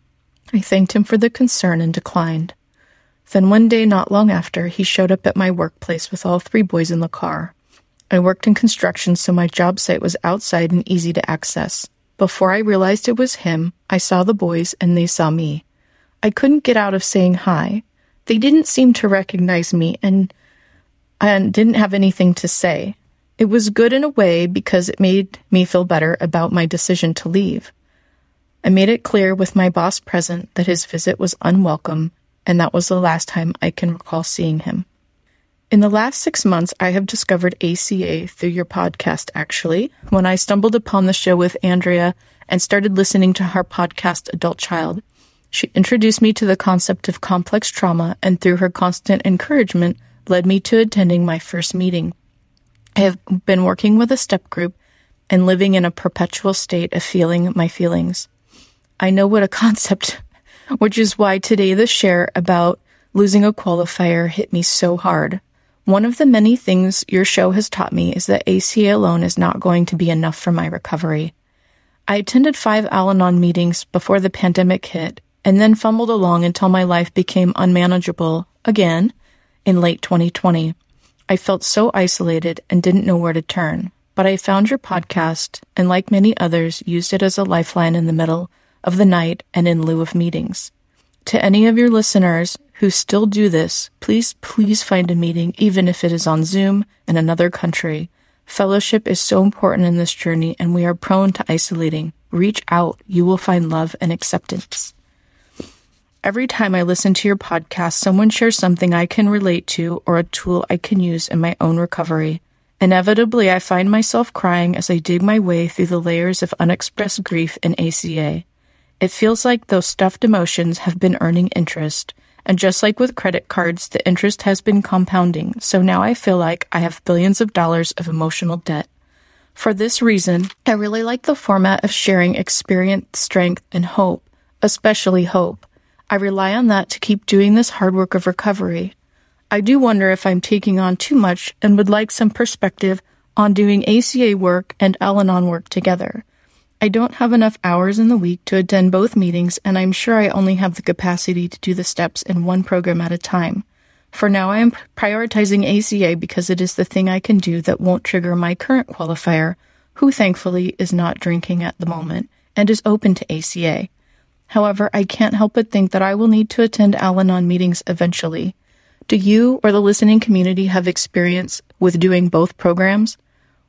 I thanked him for the concern and declined. Then one day not long after, he showed up at my workplace with all three boys in the car. I worked in construction, so my job site was outside and easy to access. Before I realized it was him, I saw the boys and they saw me. I couldn't get out of saying hi. They didn't seem to recognize me and and didn't have anything to say. It was good in a way because it made me feel better about my decision to leave. I made it clear with my boss present that his visit was unwelcome and that was the last time I can recall seeing him. In the last six months, I have discovered ACA through your podcast, actually, when I stumbled upon the show with Andrea and started listening to her podcast, Adult Child. She introduced me to the concept of complex trauma and through her constant encouragement led me to attending my first meeting. I have been working with a step group and living in a perpetual state of feeling my feelings. I know what a concept, which is why today the share about losing a qualifier hit me so hard. One of the many things your show has taught me is that ACA alone is not going to be enough for my recovery. I attended five Al Anon meetings before the pandemic hit and then fumbled along until my life became unmanageable again in late 2020. I felt so isolated and didn't know where to turn, but I found your podcast and like many others used it as a lifeline in the middle of the night and in lieu of meetings. To any of your listeners who still do this, please, please find a meeting, even if it is on Zoom in another country. Fellowship is so important in this journey, and we are prone to isolating. Reach out. You will find love and acceptance. Every time I listen to your podcast, someone shares something I can relate to or a tool I can use in my own recovery. Inevitably, I find myself crying as I dig my way through the layers of unexpressed grief in ACA. It feels like those stuffed emotions have been earning interest, and just like with credit cards, the interest has been compounding, so now I feel like I have billions of dollars of emotional debt. For this reason, I really like the format of sharing experience, strength, and hope, especially hope. I rely on that to keep doing this hard work of recovery. I do wonder if I'm taking on too much and would like some perspective on doing ACA work and Al Anon work together. I don't have enough hours in the week to attend both meetings, and I'm sure I only have the capacity to do the steps in one program at a time. For now, I am prioritizing ACA because it is the thing I can do that won't trigger my current qualifier, who thankfully is not drinking at the moment and is open to ACA. However, I can't help but think that I will need to attend Al Anon meetings eventually. Do you or the listening community have experience with doing both programs?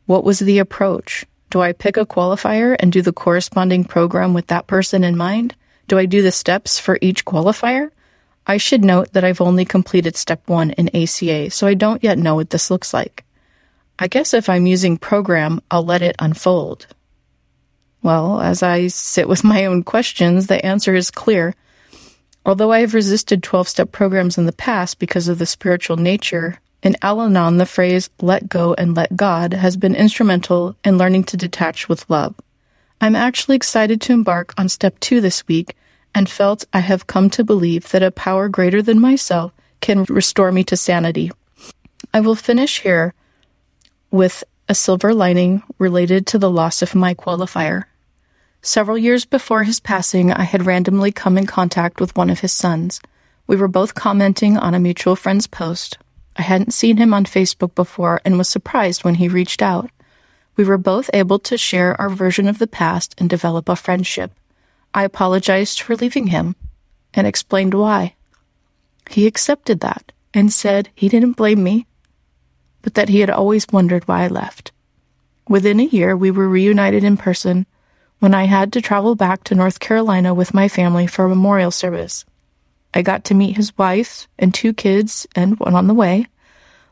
What was the approach? Do I pick a qualifier and do the corresponding program with that person in mind? Do I do the steps for each qualifier? I should note that I've only completed step one in ACA, so I don't yet know what this looks like. I guess if I'm using program, I'll let it unfold. Well, as I sit with my own questions, the answer is clear. Although I have resisted 12 step programs in the past because of the spiritual nature, in Al Anon, the phrase let go and let God has been instrumental in learning to detach with love. I'm actually excited to embark on step two this week and felt I have come to believe that a power greater than myself can restore me to sanity. I will finish here with a silver lining related to the loss of my qualifier. Several years before his passing, I had randomly come in contact with one of his sons. We were both commenting on a mutual friend's post. I hadn't seen him on Facebook before and was surprised when he reached out. We were both able to share our version of the past and develop a friendship. I apologized for leaving him and explained why. He accepted that and said he didn't blame me, but that he had always wondered why I left. Within a year, we were reunited in person when I had to travel back to North Carolina with my family for a memorial service. I got to meet his wife and two kids and one on the way.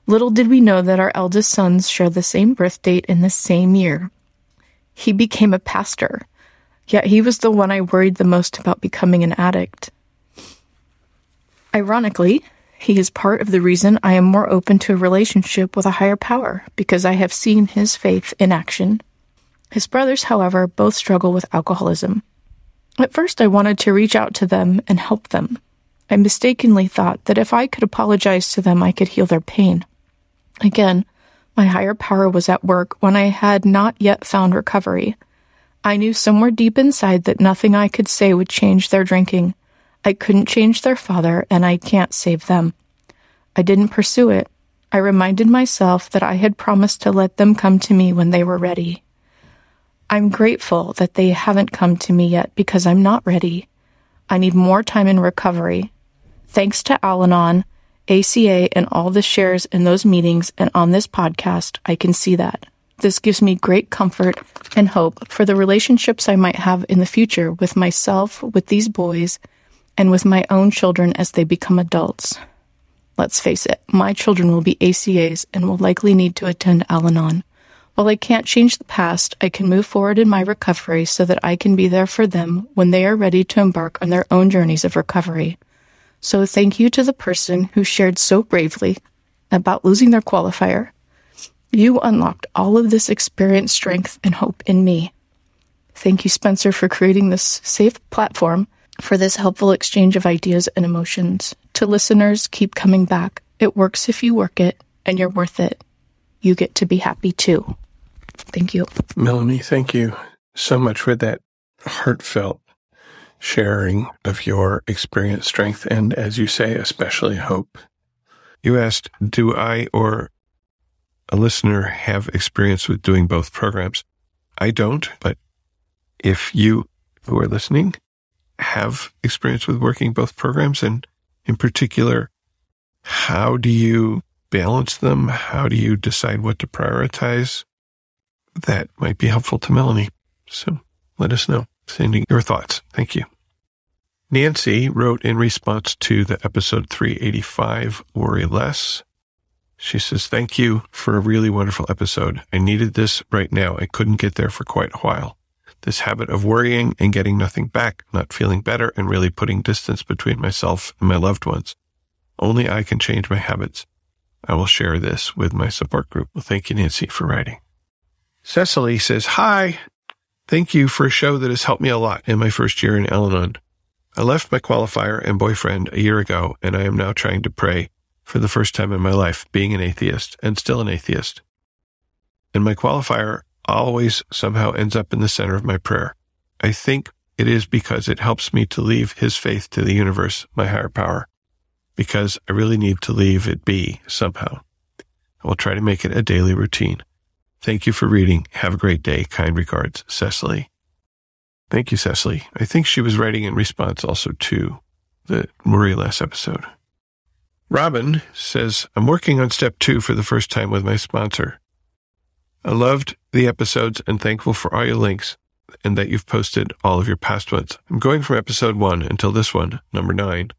Little did we know that our eldest sons share the same birth date in the same year. He became a pastor, yet he was the one I worried the most about becoming an addict. Ironically, he is part of the reason I am more open to a relationship with a higher power because I have seen his faith in action. His brothers, however, both struggle with alcoholism. At first, I wanted to reach out to them and help them. I mistakenly thought that if I could apologize to them, I could heal their pain. Again, my higher power was at work when I had not yet found recovery. I knew somewhere deep inside that nothing I could say would change their drinking. I couldn't change their father, and I can't save them. I didn't pursue it. I reminded myself that I had promised to let them come to me when they were ready. I'm grateful that they haven't come to me yet because I'm not ready. I need more time in recovery, Thanks to Al Anon, ACA, and all the shares in those meetings and on this podcast, I can see that. This gives me great comfort and hope for the relationships I might have in the future with myself, with these boys, and with my own children as they become adults. Let's face it, my children will be ACAs and will likely need to attend Al Anon. While I can't change the past, I can move forward in my recovery so that I can be there for them when they are ready to embark on their own journeys of recovery. So thank you to the person who shared so bravely about losing their qualifier. You unlocked all of this experience, strength, and hope in me. Thank you, Spencer, for creating this safe platform for this helpful exchange of ideas and emotions. To listeners, keep coming back. It works if you work it, and you're worth it. You get to be happy too. Thank you. Melanie, thank you so much for that heartfelt sharing of your experience, strength, and as you say, especially hope. You asked, do I or a listener have experience with doing both programs? I don't, but if you who are listening have experience with working both programs and in particular, how do you balance them? How do you decide what to prioritize? That might be helpful to Melanie. So let us know. Sending your thoughts. Thank you. Nancy wrote in response to the episode 385, Worry Less. She says, Thank you for a really wonderful episode. I needed this right now. I couldn't get there for quite a while. This habit of worrying and getting nothing back, not feeling better, and really putting distance between myself and my loved ones. Only I can change my habits. I will share this with my support group. Well, thank you, Nancy, for writing. Cecily says, Hi. Thank you for a show that has helped me a lot in my first year in Al Anon. I left my qualifier and boyfriend a year ago, and I am now trying to pray for the first time in my life, being an atheist and still an atheist. And my qualifier always somehow ends up in the center of my prayer. I think it is because it helps me to leave his faith to the universe, my higher power, because I really need to leave it be somehow. I will try to make it a daily routine. Thank you for reading. Have a great day. Kind regards, Cecily. Thank you, Cecily. I think she was writing in response also to the Worry Less episode. Robin says, I'm working on step two for the first time with my sponsor. I loved the episodes and thankful for all your links and that you've posted all of your past ones. I'm going from episode one until this one, number nine.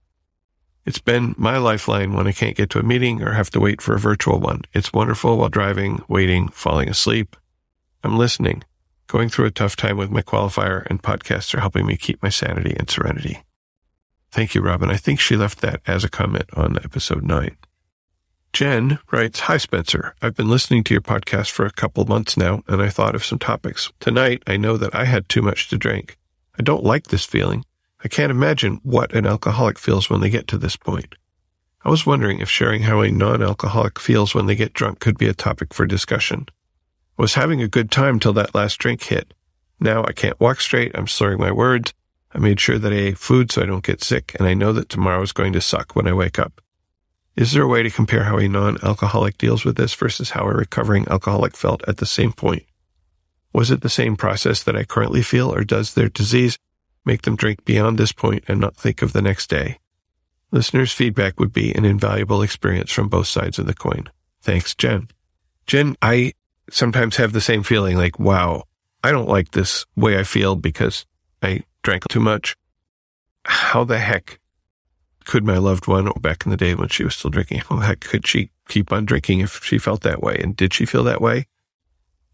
It's been my lifeline when I can't get to a meeting or have to wait for a virtual one. It's wonderful while driving, waiting, falling asleep. I'm listening, going through a tough time with my qualifier, and podcasts are helping me keep my sanity and serenity. Thank you, Robin. I think she left that as a comment on episode nine. Jen writes, Hi, Spencer. I've been listening to your podcast for a couple months now, and I thought of some topics. Tonight, I know that I had too much to drink. I don't like this feeling. I can't imagine what an alcoholic feels when they get to this point. I was wondering if sharing how a non-alcoholic feels when they get drunk could be a topic for discussion. I was having a good time till that last drink hit. Now I can't walk straight. I'm slurring my words. I made sure that I ate food so I don't get sick, and I know that tomorrow is going to suck when I wake up. Is there a way to compare how a non-alcoholic deals with this versus how a recovering alcoholic felt at the same point? Was it the same process that I currently feel, or does their disease make them drink beyond this point and not think of the next day? Listeners' feedback would be an invaluable experience from both sides of the coin. Thanks, Jen. Jen, I sometimes have the same feeling like, wow, I don't like this way I feel because I drank too much. How the heck could my loved one, back in the day when she was still drinking, how the heck could she keep on drinking if she felt that way? And did she feel that way?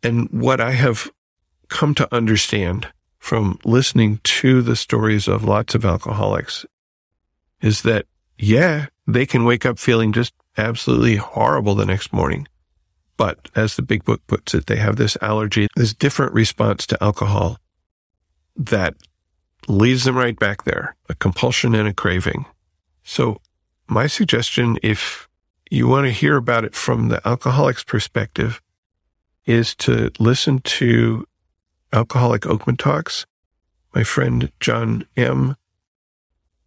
And what I have come to understand from listening to the stories of lots of alcoholics is that, yeah, they can wake up feeling just absolutely horrible the next morning. But as the big book puts it, they have this allergy, this different response to alcohol that leads them right back there, a compulsion and a craving. So my suggestion, if you want to hear about it from the alcoholic's perspective, is to listen to Alcoholic Oakman Talks. My friend John M.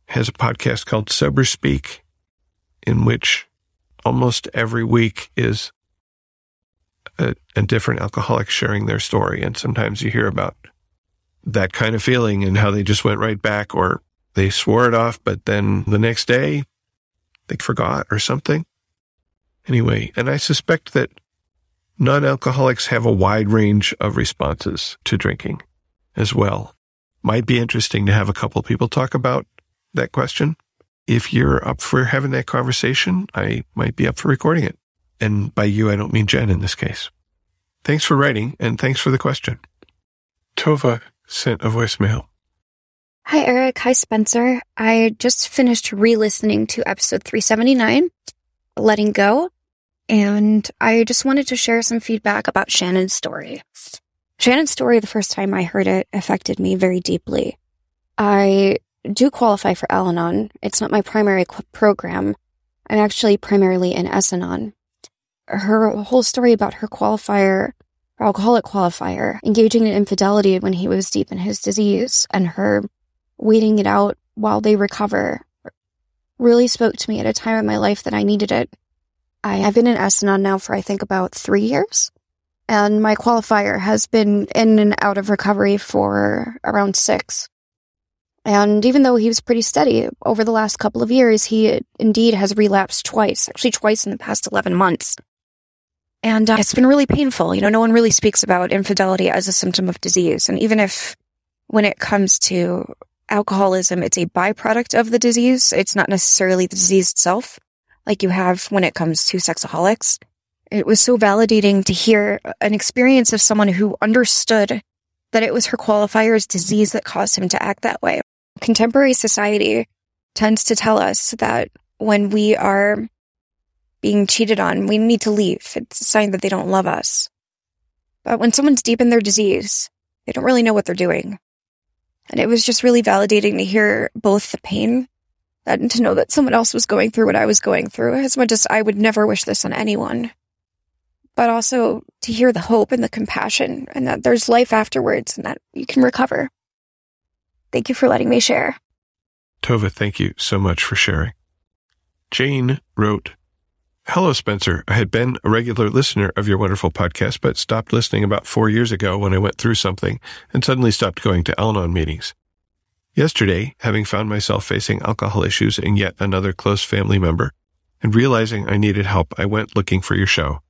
has a podcast called Sober Speak, in which almost every week is a, a different alcoholic sharing their story. And sometimes you hear about that kind of feeling and how they just went right back or they swore it off, but then the next day they forgot or something. Anyway, and I suspect that non-alcoholics have a wide range of responses to drinking as well. Might be interesting to have a couple people talk about that question. If you're up for having that conversation, I might be up for recording it. And by you, I don't mean Jen in this case. Thanks for writing and thanks for the question. Tova sent a voicemail. Hi, Eric. Hi, Spencer. I just finished re listening to episode 379, Letting Go, and I just wanted to share some feedback about Shannon's story. Shannon's story, the first time I heard it, affected me very deeply. I do qualify for Al Anon. It's not my primary program. I'm actually primarily in S Anon. Her whole story about her qualifier, her alcoholic qualifier, engaging in infidelity when he was deep in his disease, and her waiting it out while they recover really spoke to me at a time in my life that I needed it. I have been in S Anon for I think about three years. And my qualifier has been in and out of recovery for around six. And even though he was pretty steady over the last couple of years, he indeed has relapsed twice, actually twice in the past 11 months. And uh, it's been really painful. You know, no one really speaks about infidelity as a symptom of disease. And even if when it comes to alcoholism, it's a byproduct of the disease, it's not necessarily the disease itself like you have when it comes to sexaholics. It was so validating to hear an experience of someone who understood that it was her qualifier's disease that caused him to act that way. Contemporary society tends to tell us that when we are being cheated on, we need to leave. It's a sign that they don't love us. But when someone's deep in their disease, they don't really know what they're doing. And it was just really validating to hear both the pain and to know that someone else was going through what I was going through, as much as I would never wish this on anyone. But also to hear the hope and the compassion and that there's life afterwards and that you can recover. Thank you for letting me share. Tova, thank you so much for sharing. Jane wrote, Hello, Spencer. I had been a regular listener of your wonderful podcast, but stopped listening about four years ago when I went through something and suddenly stopped going to Al meetings. Yesterday, having found myself facing alcohol issues in yet another close family member, and realizing I needed help, I went looking for your show.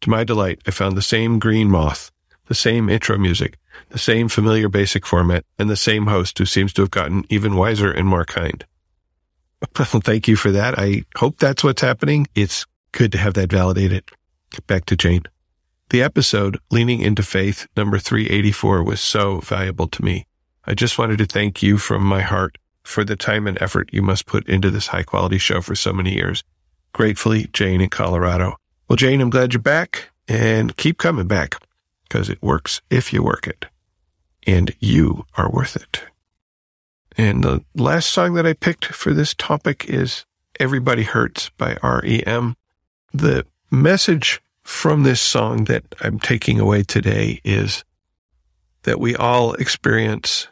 To my delight, I found the same green moth, the same intro music, the same familiar basic format, and the same host who seems to have gotten even wiser and more kind. Well, thank you for that. I hope that's what's happening. It's good to have that validated. Back to Jane. The episode, Leaning into Faith, number 384, was so valuable to me. I just wanted to thank you from my heart for the time and effort you must put into this high quality show for so many years. Gratefully, Jane in Colorado. Well, Jane, I'm glad you're back and keep coming back because it works if you work it and you are worth it. And the last song that I picked for this topic is Everybody Hurts by REM. The message from this song that I'm taking away today is that we all experience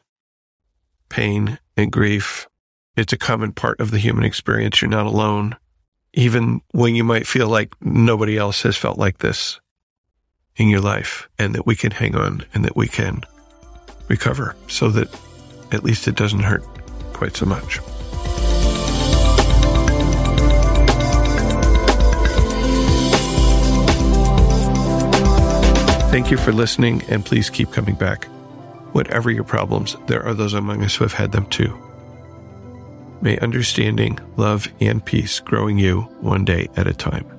pain and grief. It's a common part of the human experience. You're not alone, even when you might feel like nobody else has felt like this in your life, and that we can hang on and that we can recover so that at least it doesn't hurt quite so much. Thank you for listening, and please keep coming back. Whatever your problems, there are those among us who have had them too. May understanding, love, and peace grow in you one day at a time.